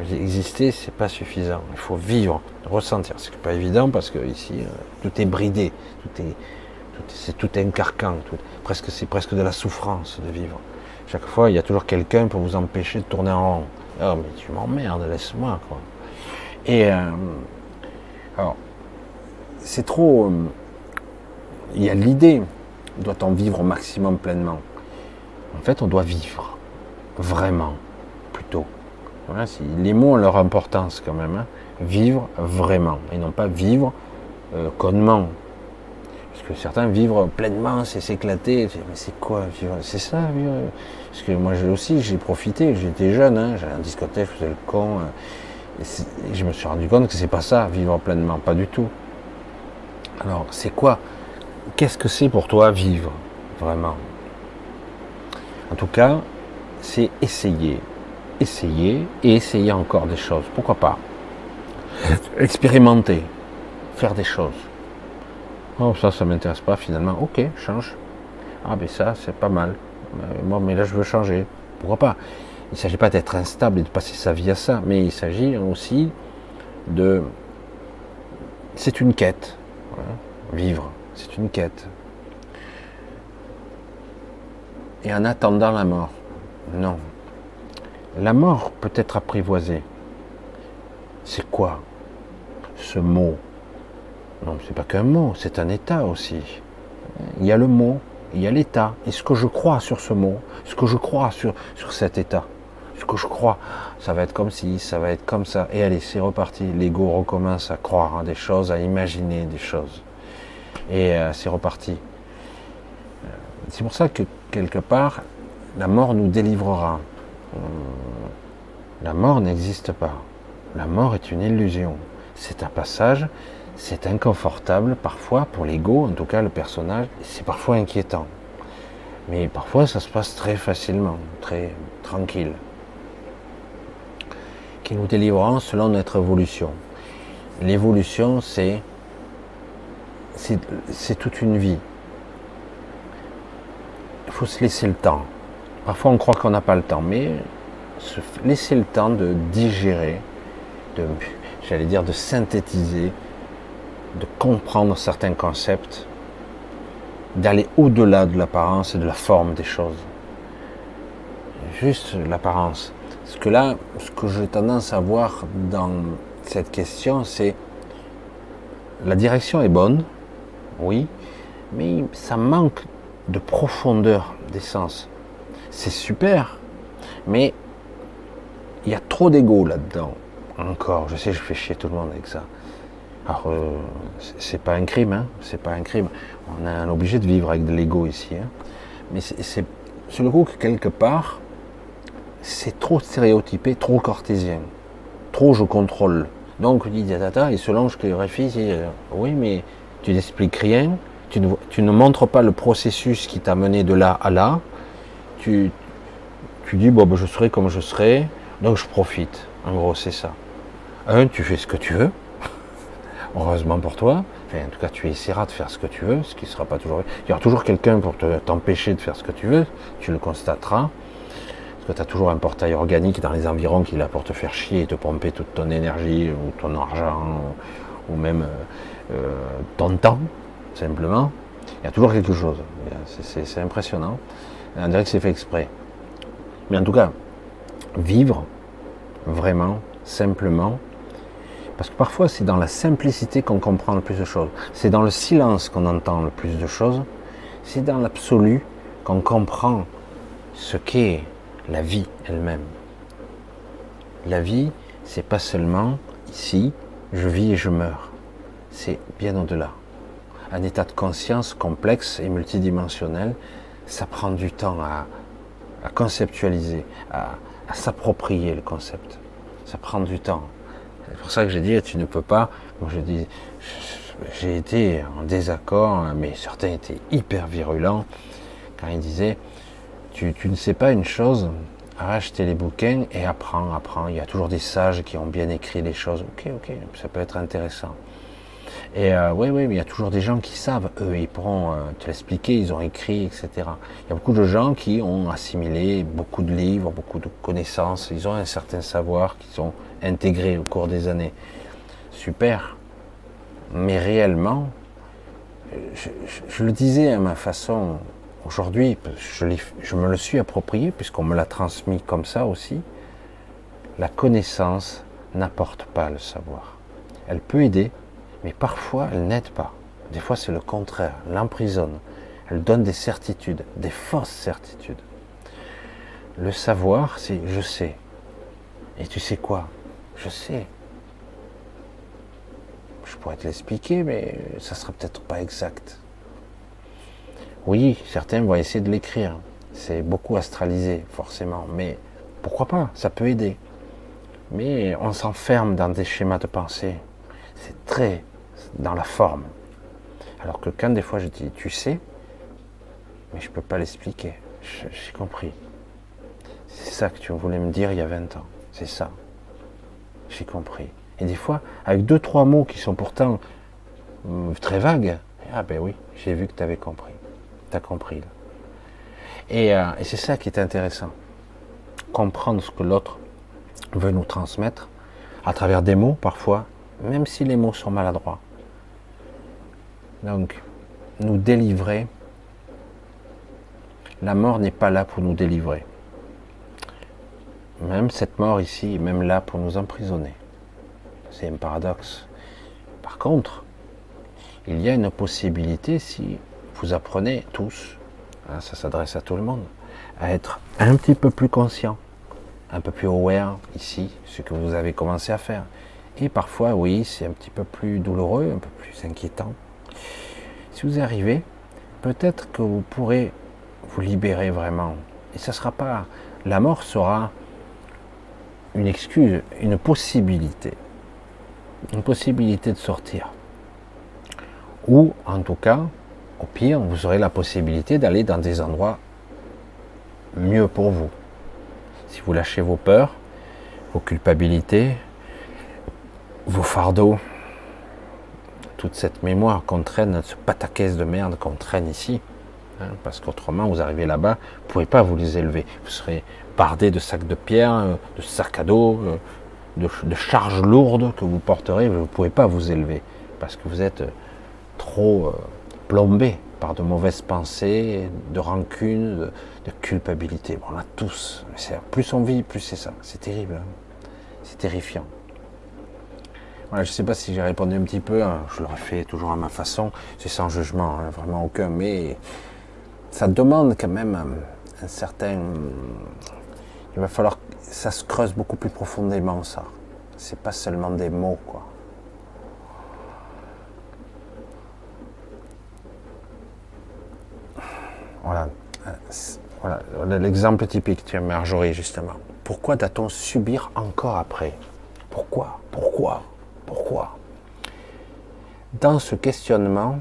Exister, c'est pas suffisant. Il faut vivre, ressentir. C'est pas évident parce que ici, euh, tout est bridé, tout est, c'est tout un carcan, presque, c'est presque de la souffrance de vivre. Chaque fois, il y a toujours quelqu'un pour vous empêcher de tourner en rond. Oh, mais tu m'emmerdes, laisse-moi, quoi. Et, euh, alors, c'est trop. Euh, il y a l'idée, doit-on vivre au maximum pleinement? En fait, on doit vivre, vraiment. Les mots ont leur importance quand même. Hein. Vivre vraiment, et non pas vivre euh, connement. Parce que certains vivre pleinement, c'est s'éclater. Mais c'est quoi vivre? C'est ça vivre Parce que moi aussi, j'ai profité. J'étais jeune, hein, j'allais en discothèque, je faisais le con. Euh, je me suis rendu compte que c'est pas ça, vivre pleinement, pas du tout. Alors, c'est quoi? Qu'est-ce que c'est pour toi vivre vraiment? En tout cas, c'est essayer, essayer et essayer encore des choses. Pourquoi pas Expérimenter, faire des choses. Oh, ça, ça m'intéresse pas finalement. Ok, change. Ah, mais ça, c'est pas mal. Bon, mais là, je veux changer. Pourquoi pas? Il ne s'agit pas d'être instable et de passer sa vie à ça, mais il s'agit aussi de. C'est une quête. Vivre, c'est une quête. Et en attendant la mort, non. La mort peut être apprivoisée. C'est quoi ce mot? Non, c'est pas qu'un mot, c'est un état aussi. Il y a le mot, il y a l'état, et ce que je crois sur ce mot, ce que je crois sur, sur cet état, ce que je crois, ça va être comme si, ça va être comme ça, et allez, c'est reparti. L'ego recommence à croire en des choses, à imaginer des choses, et euh, c'est reparti. Euh, c'est pour ça que quelque part, la mort nous délivrera. Euh, la mort n'existe pas. La mort est une illusion. C'est un passage, c'est inconfortable parfois pour l'ego, en tout cas le personnage, c'est parfois inquiétant. Mais parfois ça se passe très facilement, très tranquille. Qui nous délivrera selon notre évolution. L'évolution, c'est c'est toute une vie. Il faut se laisser le temps. Parfois on croit qu'on n'a pas le temps, mais se laisser le temps de digérer, de, j'allais dire, de synthétiser de comprendre certains concepts, d'aller au-delà de l'apparence et de la forme des choses. Juste l'apparence. Parce que là, ce que j'ai tendance à voir dans cette question, c'est la direction est bonne, oui, mais ça manque de profondeur d'essence. C'est super, mais il y a trop d'ego là-dedans. Encore, je sais, je fais chier tout le monde avec ça. Alors, euh, c'est pas un crime, hein, c'est pas un crime. On est obligé de vivre avec de l'ego ici. Hein. Mais c'est le coup que quelque part, c'est trop stéréotypé, trop cartésien. Trop je contrôle. Donc, dit tata, il se lance que réfléchit, euh, oui, mais tu n'expliques rien, tu ne, montres pas le processus qui t'a mené de là à là, tu, dis, bon, ben, je serai comme je serai, donc je profite. En gros, c'est ça. Un, tu fais ce que tu veux, heureusement pour toi, enfin, en tout cas, tu essaieras de faire ce que tu veux, ce qui ne sera pas toujours. Il y aura toujours quelqu'un pour t'empêcher de faire ce que tu veux, tu le constateras tu as toujours un portail organique dans les environs qui est là pour te faire chier et te pomper toute ton énergie ou ton argent ou, même euh, euh, ton temps, simplement. Il y a toujours quelque chose. C'est impressionnant. On dirait que c'est fait exprès. Mais en tout cas, vivre vraiment, simplement, parce que parfois c'est dans la simplicité qu'on comprend le plus de choses. C'est dans le silence qu'on entend le plus de choses. C'est dans l'absolu qu'on comprend ce qu'est la vie elle-même. La vie, c'est pas seulement ici, je vis et je meurs. C'est bien au-delà. Un état de conscience complexe et multidimensionnel, ça prend du temps à, conceptualiser, à, s'approprier le concept. Ça prend du temps. C'est pour ça que j'ai dit, tu ne peux pas. Je dis, j'ai été en désaccord, mais certains étaient hyper virulents quand ils disaient, tu, ne sais pas une chose, acheter les bouquins et apprends, apprends. Il y a toujours des sages qui ont bien écrit les choses. Ok, ok, ça peut être intéressant. Et euh, oui, oui, mais il y a toujours des gens qui savent, eux, ils pourront euh, te l'expliquer, ils ont écrit, etc. Il y a beaucoup de gens qui ont assimilé beaucoup de livres, beaucoup de connaissances, ils ont un certain savoir qu'ils ont intégré au cours des années. Super. Mais réellement, je, je le disais à ma façon, Aujourd'hui, je, me le suis approprié puisqu'on me l'a transmis comme ça aussi. La connaissance n'apporte pas le savoir. Elle peut aider, mais parfois elle n'aide pas. Des fois c'est le contraire, l'emprisonne. Elle donne des certitudes, des fausses certitudes. Le savoir, c'est je sais. Et tu sais quoi? Je sais. Je pourrais te l'expliquer, mais ça sera peut-être pas exact. Oui, certains vont essayer de l'écrire. C'est beaucoup astralisé, forcément. Mais pourquoi pas? Ça peut aider. Mais on s'enferme dans des schémas de pensée. C'est très dans la forme. Alors que quand des fois je dis, tu sais, mais je ne peux pas l'expliquer. J'ai compris. C'est ça que tu voulais me dire il y a 20 ans. C'est ça. J'ai compris. Et des fois, avec deux, trois mots qui sont pourtant euh, très vagues, ah ben oui, j'ai vu que tu avais compris. T'as compris. Euh, et, c'est ça qui est intéressant. Comprendre ce que l'autre veut nous transmettre à travers des mots parfois, même si les mots sont maladroits. Donc, nous délivrer. La mort n'est pas là pour nous délivrer. Même cette mort ici est même là pour nous emprisonner. C'est un paradoxe. Par contre, il y a une possibilité si vous apprenez tous, hein, ça s'adresse à tout le monde, à être un petit peu plus conscient, un peu plus aware ici, ce que vous avez commencé à faire. Et parfois, oui, c'est un petit peu plus douloureux, un peu plus inquiétant. Si vous arrivez, peut-être que vous pourrez vous libérer vraiment. Et ça sera pas, la mort sera une excuse, une possibilité, une possibilité de sortir. Ou en tout cas, au pire, vous aurez la possibilité d'aller dans des endroits mieux pour vous. Si vous lâchez vos peurs, vos culpabilités, vos fardeaux, toute cette mémoire qu'on traîne, ce pataquès de merde qu'on traîne ici, hein, parce qu'autrement vous arrivez là-bas, vous ne pourrez pas vous les élever. Vous serez bardé de sacs de pierre, de sacs à dos, de, de charges lourdes que vous porterez, vous ne pouvez pas vous élever, parce que vous êtes trop euh, plombé par de mauvaises pensées, de rancune, de, culpabilité. On a tous. Plus on vit, plus c'est ça. C'est terrible. Hein. C'est terrifiant. Voilà, je ne sais pas si j'ai répondu un petit peu. Hein. Je l'aurais fait toujours à ma façon. C'est sans jugement, hein, vraiment aucun. Mais ça demande quand même un certain. Il va falloir. Ça se creuse beaucoup plus profondément, ça. C'est pas seulement des mots, quoi. Voilà. Voilà, l'exemple typique, tiens, Marjorie, justement. Pourquoi doit-on subir encore après? Pourquoi? Pourquoi? Pourquoi? Dans ce questionnement,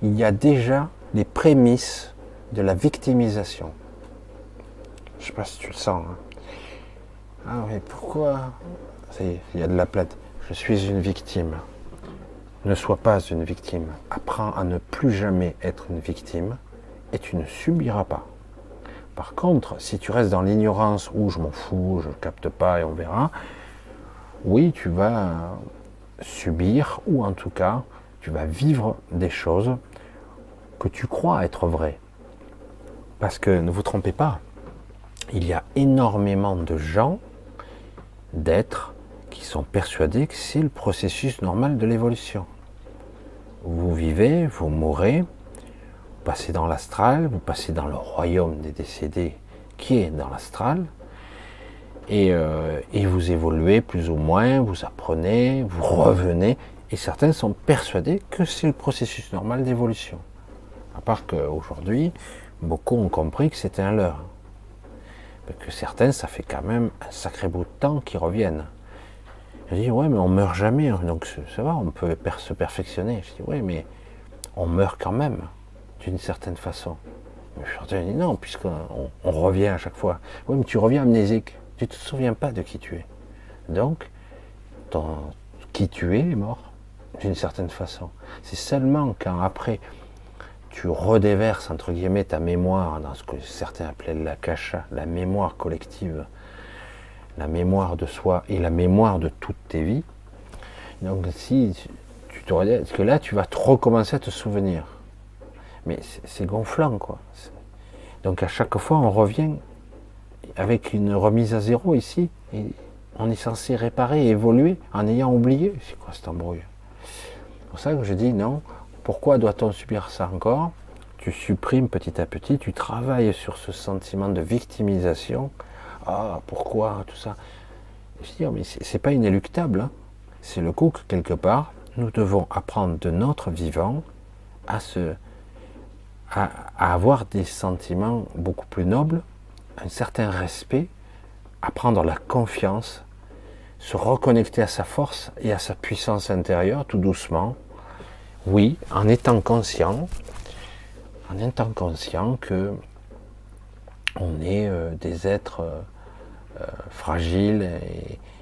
il y a déjà les prémices de la victimisation. Je ne sais pas si tu le sens. Hein. Ah mais pourquoi? Il y a de la plate. Je suis une victime. Ne sois pas une victime. Apprends à ne plus jamais être une victime et tu ne subiras pas. Par contre, si tu restes dans l'ignorance où je m'en fous, je ne capte pas et on verra, oui, tu vas subir ou en tout cas, tu vas vivre des choses que tu crois être vraies. Parce que ne vous trompez pas, il y a énormément de gens, d'êtres, qui sont persuadés que c'est le processus normal de l'évolution. Vous vivez, vous mourrez, passez dans l'astral, vous passez dans le royaume des décédés qui est dans l'astral, et, euh, et, vous évoluez plus ou moins, vous apprenez, vous revenez, et certains sont persuadés que c'est le processus normal d'évolution. À part qu'aujourd'hui, beaucoup ont compris que c'était un leurre. Que certains, ça fait quand même un sacré bout de temps qu'ils reviennent. Je dis, ouais, mais on meurt jamais, hein. donc ça va, on peut se perfectionner. Je dis, ouais, mais on meurt quand même d'une certaine façon. Je dis non, puisqu'on on revient à chaque fois. Oui, mais tu reviens amnésique. Tu ne te souviens pas de qui tu es. Donc, ton, qui tu es est mort, d'une certaine façon. C'est seulement quand après tu redéverses, entre guillemets, ta mémoire dans ce que certains appelaient la cacha, la mémoire collective, la mémoire de soi et la mémoire de toutes tes vies. Donc, si tu te parce que là, tu vas recommencer à te souvenir. Mais c'est gonflant, quoi. Donc à chaque fois, on revient avec une remise à zéro ici. On est censé réparer évoluer en ayant oublié. C'est quoi cet embrouille? C'est pour ça que je dis non. Pourquoi doit-on subir ça encore? Tu supprimes petit à petit, tu travailles sur ce sentiment de victimisation. Ah, pourquoi Tout ça? Je dis, mais c'est pas inéluctable. Hein. c'est le coup que quelque part, nous devons apprendre de notre vivant à se à, avoir des sentiments beaucoup plus nobles, un certain respect, à prendre la confiance, se reconnecter à sa force et à sa puissance intérieure tout doucement. Oui, en étant conscient, en étant conscient que on est euh, des êtres euh, euh, fragiles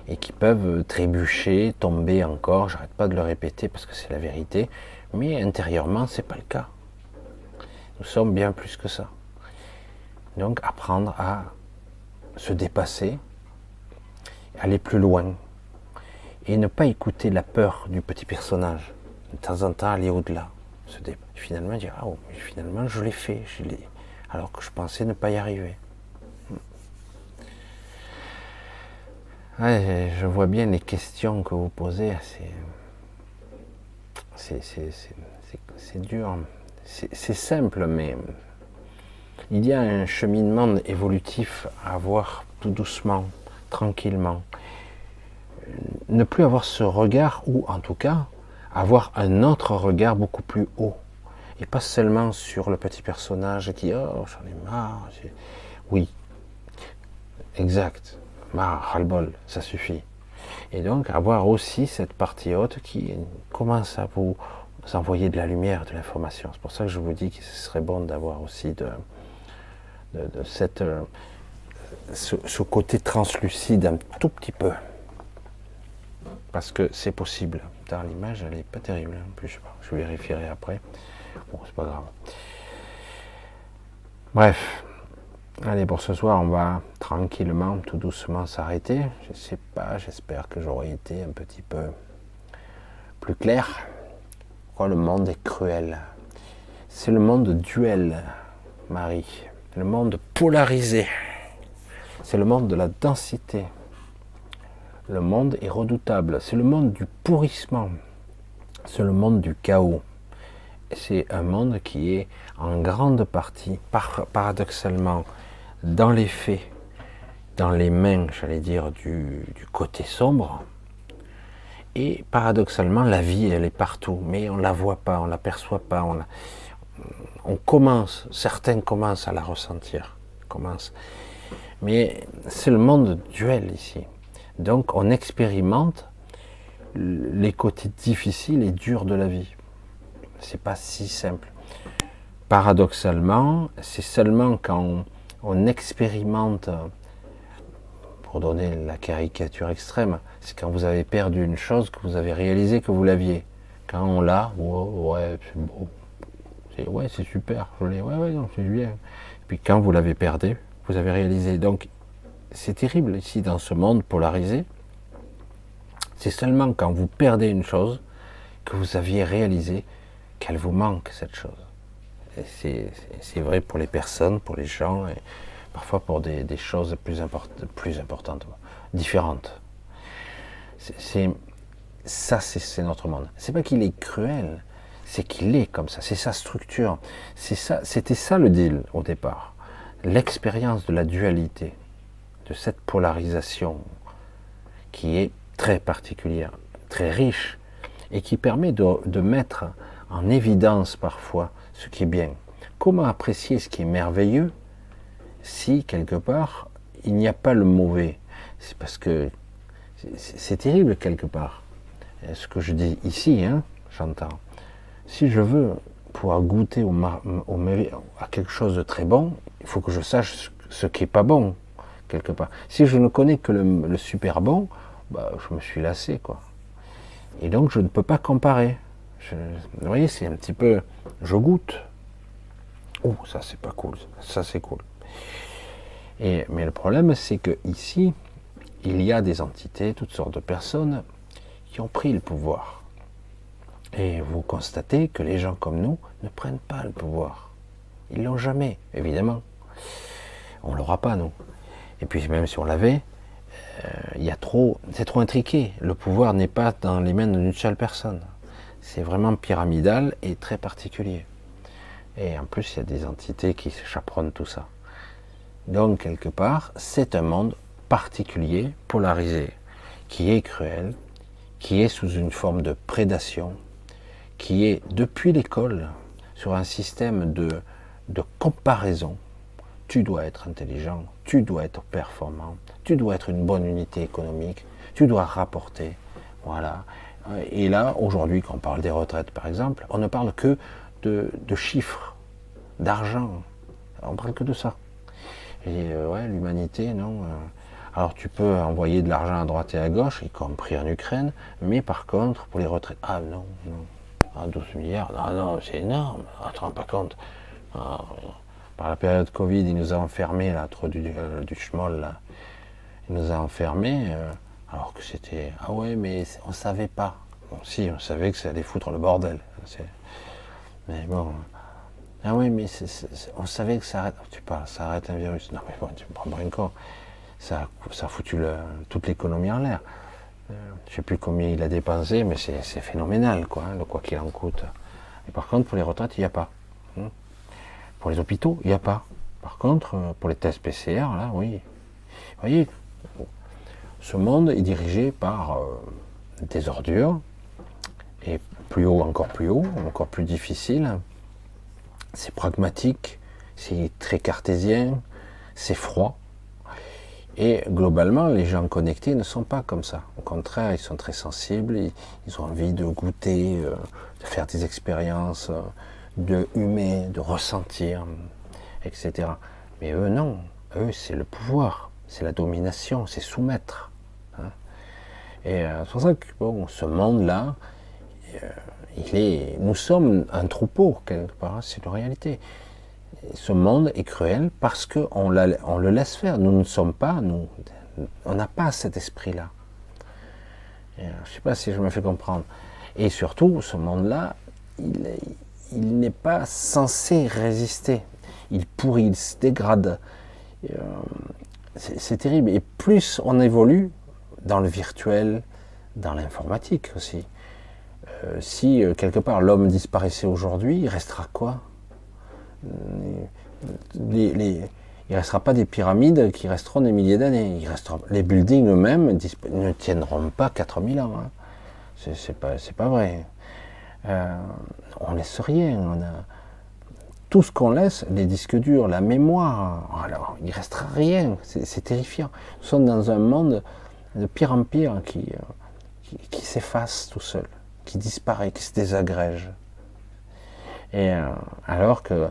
et, et, qui peuvent trébucher, tomber encore. J'arrête pas de le répéter parce que c'est la vérité, mais intérieurement c'est pas le cas. Nous sommes bien plus que ça. Donc apprendre à se dépasser, aller plus loin, et ne pas écouter la peur du petit personnage. De temps en temps, aller au-delà. Finalement, dire ah, oh, finalement, je l'ai fait, alors que je pensais ne pas y arriver. je vois bien les questions que vous posez, c'est dur c'est simple, mais il y a un cheminement évolutif à avoir tout doucement, tranquillement. Ne plus avoir ce regard, ou en tout cas, avoir un autre regard beaucoup plus haut. Et pas seulement sur le petit personnage qui, oh, j'en ai marre. Oui, exact. Marre, ras-le-bol, ça suffit. Et donc avoir aussi cette partie haute qui commence à vous envoyer de la lumière, de l'information. C'est pour ça que je vous dis que ce serait bon d'avoir aussi de, de, cette, euh, ce, côté translucide un tout petit peu. Parce que c'est possible. L'image, elle n'est pas terrible. En plus, je, je vérifierai après. Bon, c'est pas grave. Bref. Allez, pour ce soir, on va tranquillement, tout doucement s'arrêter. Je sais pas, j'espère que j'aurai été un petit peu plus clair le monde est cruel? C'est le monde duel, Marie. Le monde polarisé. C'est le monde de la densité. Le monde est redoutable. C'est le monde du pourrissement. C'est le monde du chaos. C'est un monde qui est en grande partie, paradoxalement, dans les faits, dans les mains, j'allais dire, du, côté sombre, et paradoxalement, la vie, elle est partout, mais on la voit pas, on l'aperçoit pas. On commence, certains commencent à la ressentir, commencent. Mais c'est le monde duel ici. Donc on expérimente les côtés difficiles et durs de la vie. C'est pas si simple. Paradoxalement, c'est seulement quand on, expérimente, pour donner la caricature extrême, c'est quand vous avez perdu une chose que vous avez réalisé que vous l'aviez. Quand on l'a, ouais, c'est beau, ouais, c'est super, je l'ai, ouais, ouais, non, c'est bien. puis quand vous l'avez perdu, vous avez réalisé. Donc, c'est terrible ici dans ce monde polarisé. C'est seulement quand vous perdez une chose que vous aviez réalisé qu'elle vous manque cette chose. C'est vrai pour les personnes, pour les gens, et parfois pour des, choses plus, plus importantes, différentes. C'est ça, c'est notre monde. C'est pas qu'il est cruel, c'est qu'il est comme ça, c'est sa structure. C'est ça, c'était ça le deal au départ. L'expérience de la dualité, de cette polarisation qui est très particulière, très riche, et qui permet de, mettre en évidence parfois ce qui est bien. Comment apprécier ce qui est merveilleux si quelque part il n'y a pas le mauvais? C'est parce que c'est terrible quelque part. Ce que je dis ici, hein, j'entends si je veux pouvoir goûter au, à quelque chose de très bon, il faut que je sache ce qui est pas bon, quelque part. Si je ne connais que le, super bon, bah, je me suis lassé. Et donc, je ne peux pas comparer. vous voyez, c'est un petit peu, je goûte. Oh, ça c'est pas cool, ça c'est cool. Mais le problème, c'est que ici, il y a des entités, toutes sortes de personnes qui ont pris le pouvoir. Et vous constatez que les gens comme nous ne prennent pas le pouvoir. Ils l'ont jamais, évidemment. On l'aura pas, nous. Et puis même si on l'avait, euh, il y a trop, c'est trop intriqué. Le pouvoir n'est pas dans les mains d'une seule personne. C'est vraiment pyramidal et très particulier. Et en plus, il y a des entités qui chaperonnent tout ça. Donc, quelque part, c'est un monde particulier, polarisé, qui est cruel, qui est sous une forme de prédation, qui est depuis l'école sur un système de, de comparaison. Tu dois être intelligent, tu dois être performant, tu dois être une bonne unité économique, tu dois rapporter. Voilà. Et là, aujourd'hui, quand on parle des retraites, par exemple, on ne parle que de, de chiffres, d'argent. On parle que de ça. Et euh, ouais, l'humanité, non. Euh. alors tu peux envoyer de l'argent à droite et à gauche, y compris en Ukraine, mais par contre, pour les retraites, ah non, non. 12 ah, milliards, non, non, c'est énorme, ah, tu te rends pas compte. Ah, par la période Covid, il nous a enfermés, là, trop du, euh, du schmoll, là. Il nous a enfermés, euh, alors que c'était. Ah ouais, mais on savait pas. Bon, si, on savait que ça allait foutre le bordel. Mais bon. Ah oui, mais on savait que ça arrête. Tu parles, ça arrête un virus. Non, mais bon, tu me prends pas une Ça, ça a foutu toute l'économie en l'air. Je sais plus combien il a dépensé, mais c'est phénoménal, quoi, hein, le quoi qu'il en coûte. Et par contre, pour les retraites, il n'y a pas. Hein. Pour les hôpitaux, il n'y a pas. Par contre, euh, pour les tests PCR, là, oui. Vous voyez, ce monde est dirigé par euh, des ordures, et plus haut, encore plus haut, encore plus difficile. C'est pragmatique, c'est très cartésien, c'est froid. Et globalement, les gens connectés ne sont pas comme ça. Au contraire, ils sont très sensibles, ils, ont envie de goûter, euh, de faire des expériences, euh, de humer, de ressentir, etc. Mais eux, non. Eux, c'est le pouvoir, c'est la domination, c'est soumettre. Hein. Et euh, c'est pour ça que ce monde-là, il est, nous sommes un troupeau quelque part, hein, c'est la réalité ce monde est cruel parce qu'on on le laisse faire. Nous ne sommes pas, nous, on n'a pas cet esprit-là. Euh, je ne sais pas si je me fais comprendre. Et surtout, ce monde-là, il, n'est pas censé résister. Il pourrit, il se dégrade. Euh, c'est terrible. Et plus on évolue dans le virtuel, dans l'informatique aussi. Euh, si quelque part l'homme disparaissait aujourd'hui, il restera quoi? Les, il ne restera pas des pyramides qui resteront des milliers d'années. Les buildings eux-mêmes ne tiendront pas 4000 ans. Hein. C'est pas, pas vrai. Euh, on laisse rien. Tout ce qu'on laisse, les disques durs, la mémoire, alors il ne restera rien, c'est terrifiant. Nous sommes dans un monde de pire en pire qui, qui, s'efface tout seul, qui disparaît, qui se désagrège. Et euh, alors que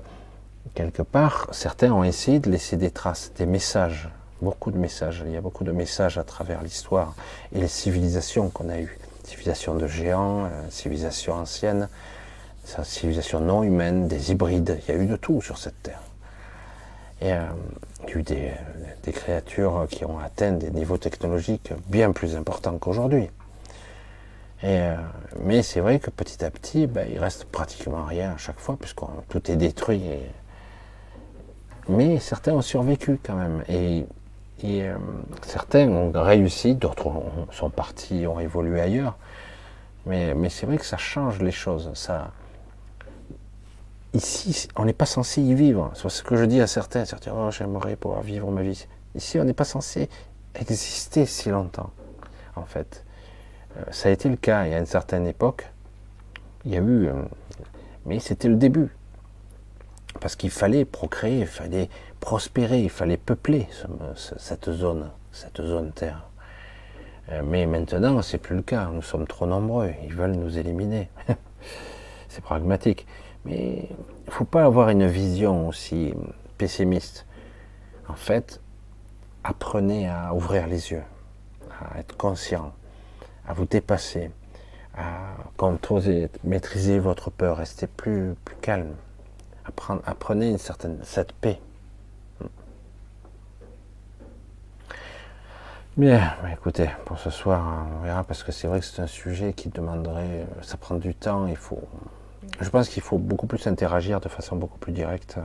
quelque part, certains ont essayé de laisser des traces, des messages, beaucoup de messages. Il y a beaucoup de messages à travers l'histoire et les civilisations qu'on a eues. Civilisation de géants, euh, civilisation ancienne, civilisation non humaine, des hybrides. Il y a eu de tout sur cette terre. Et euh, il y a eu des, créatures qui ont atteint des niveaux technologiques bien plus importants qu'aujourd'hui. Euh, mais c'est vrai que petit à petit, ben, il reste pratiquement rien à chaque fois, puisque tout est détruit. Mais certains ont survécu quand même. Et, euh, certains ont réussi, d'autres sont partis, ont évolué ailleurs. Mais, c'est vrai que ça change les choses. Ici, on n'est pas censé y vivre. C'est ce que je dis à certains. Certains, oh, j'aimerais pouvoir vivre ma vie. Ici, on n'est pas censé exister si longtemps, en fait. Euh, ça a été le cas. Il y a une certaine époque, il y a eu, euh, mais c'était le début. Parce qu'il fallait procréer, il fallait prospérer, il fallait peupler cette zone, cette zone Terre. Euh, mais maintenant, c'est plus le cas. Nous sommes trop nombreux. Ils veulent nous éliminer. c'est pragmatique. Mais il ne faut pas avoir une vision aussi pessimiste. En fait, apprenez à ouvrir les yeux, à être conscient à vous dépasser, à maîtriser votre peur, restez plus, plus calme, apprenez une certaine, cette paix. Bien, écoutez, pour ce soir, on verra parce que c'est vrai que c'est un sujet qui demanderait, ça prend du temps, il faut, je pense qu'il faut beaucoup plus interagir de façon beaucoup plus directe euh,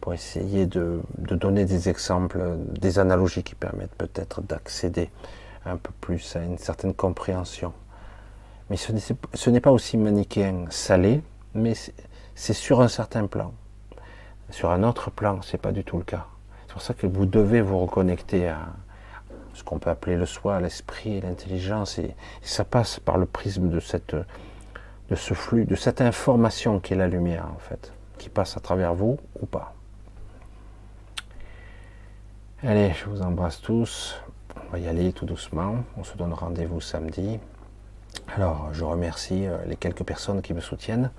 pour essayer de, de donner des exemples, des analogies qui permettent peut-être d'accéder un peu plus à une certaine compréhension. Mais ce n'est pas aussi manichéen salé, mais c'est sur un certain plan. Sur un autre plan, c'est pas du tout le cas. C'est pour ça que vous devez vous reconnecter à ce qu'on peut appeler le soi, l'esprit l'intelligence, et, ça passe par le prisme de de ce flux, de cette information qui est la lumière en fait, qui passe à travers vous ou pas. Allez, je vous embrasse tous. On va y aller tout doucement. On se donne rendez-vous samedi. Alors, je remercie euh, les quelques personnes qui me soutiennent.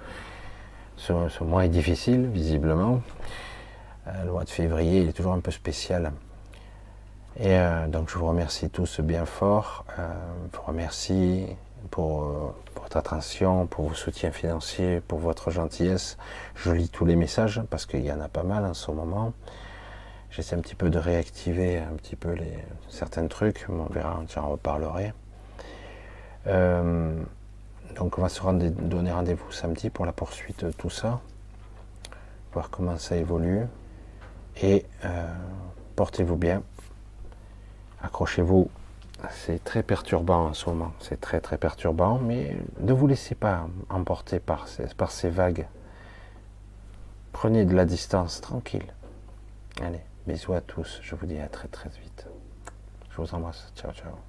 Ce, mois est difficile, visiblement. Euh, le mois de février, il est toujours un peu spécial. Et euh, donc, je vous remercie tous bien fort. je vous remercie pour, votre attention, pour vos soutiens financiers, pour votre gentillesse. Je lis tous les messages parce qu'il y en a pas mal en ce moment. J'essaie un petit peu de réactiver un petit peu les, certains trucs, on verra, j'en reparlerai. Euh, donc on va se donner rendez-vous samedi pour la poursuite de tout ça, voir comment ça évolue. Et euh, portez-vous bien, accrochez-vous. C'est très perturbant en ce moment, c'est très très perturbant, mais ne vous laissez pas emporter par par ces vagues. Prenez de la distance, tranquille. Allez. Bisous à tous, je vous dis à très très vite. Je vous embrasse, ciao ciao.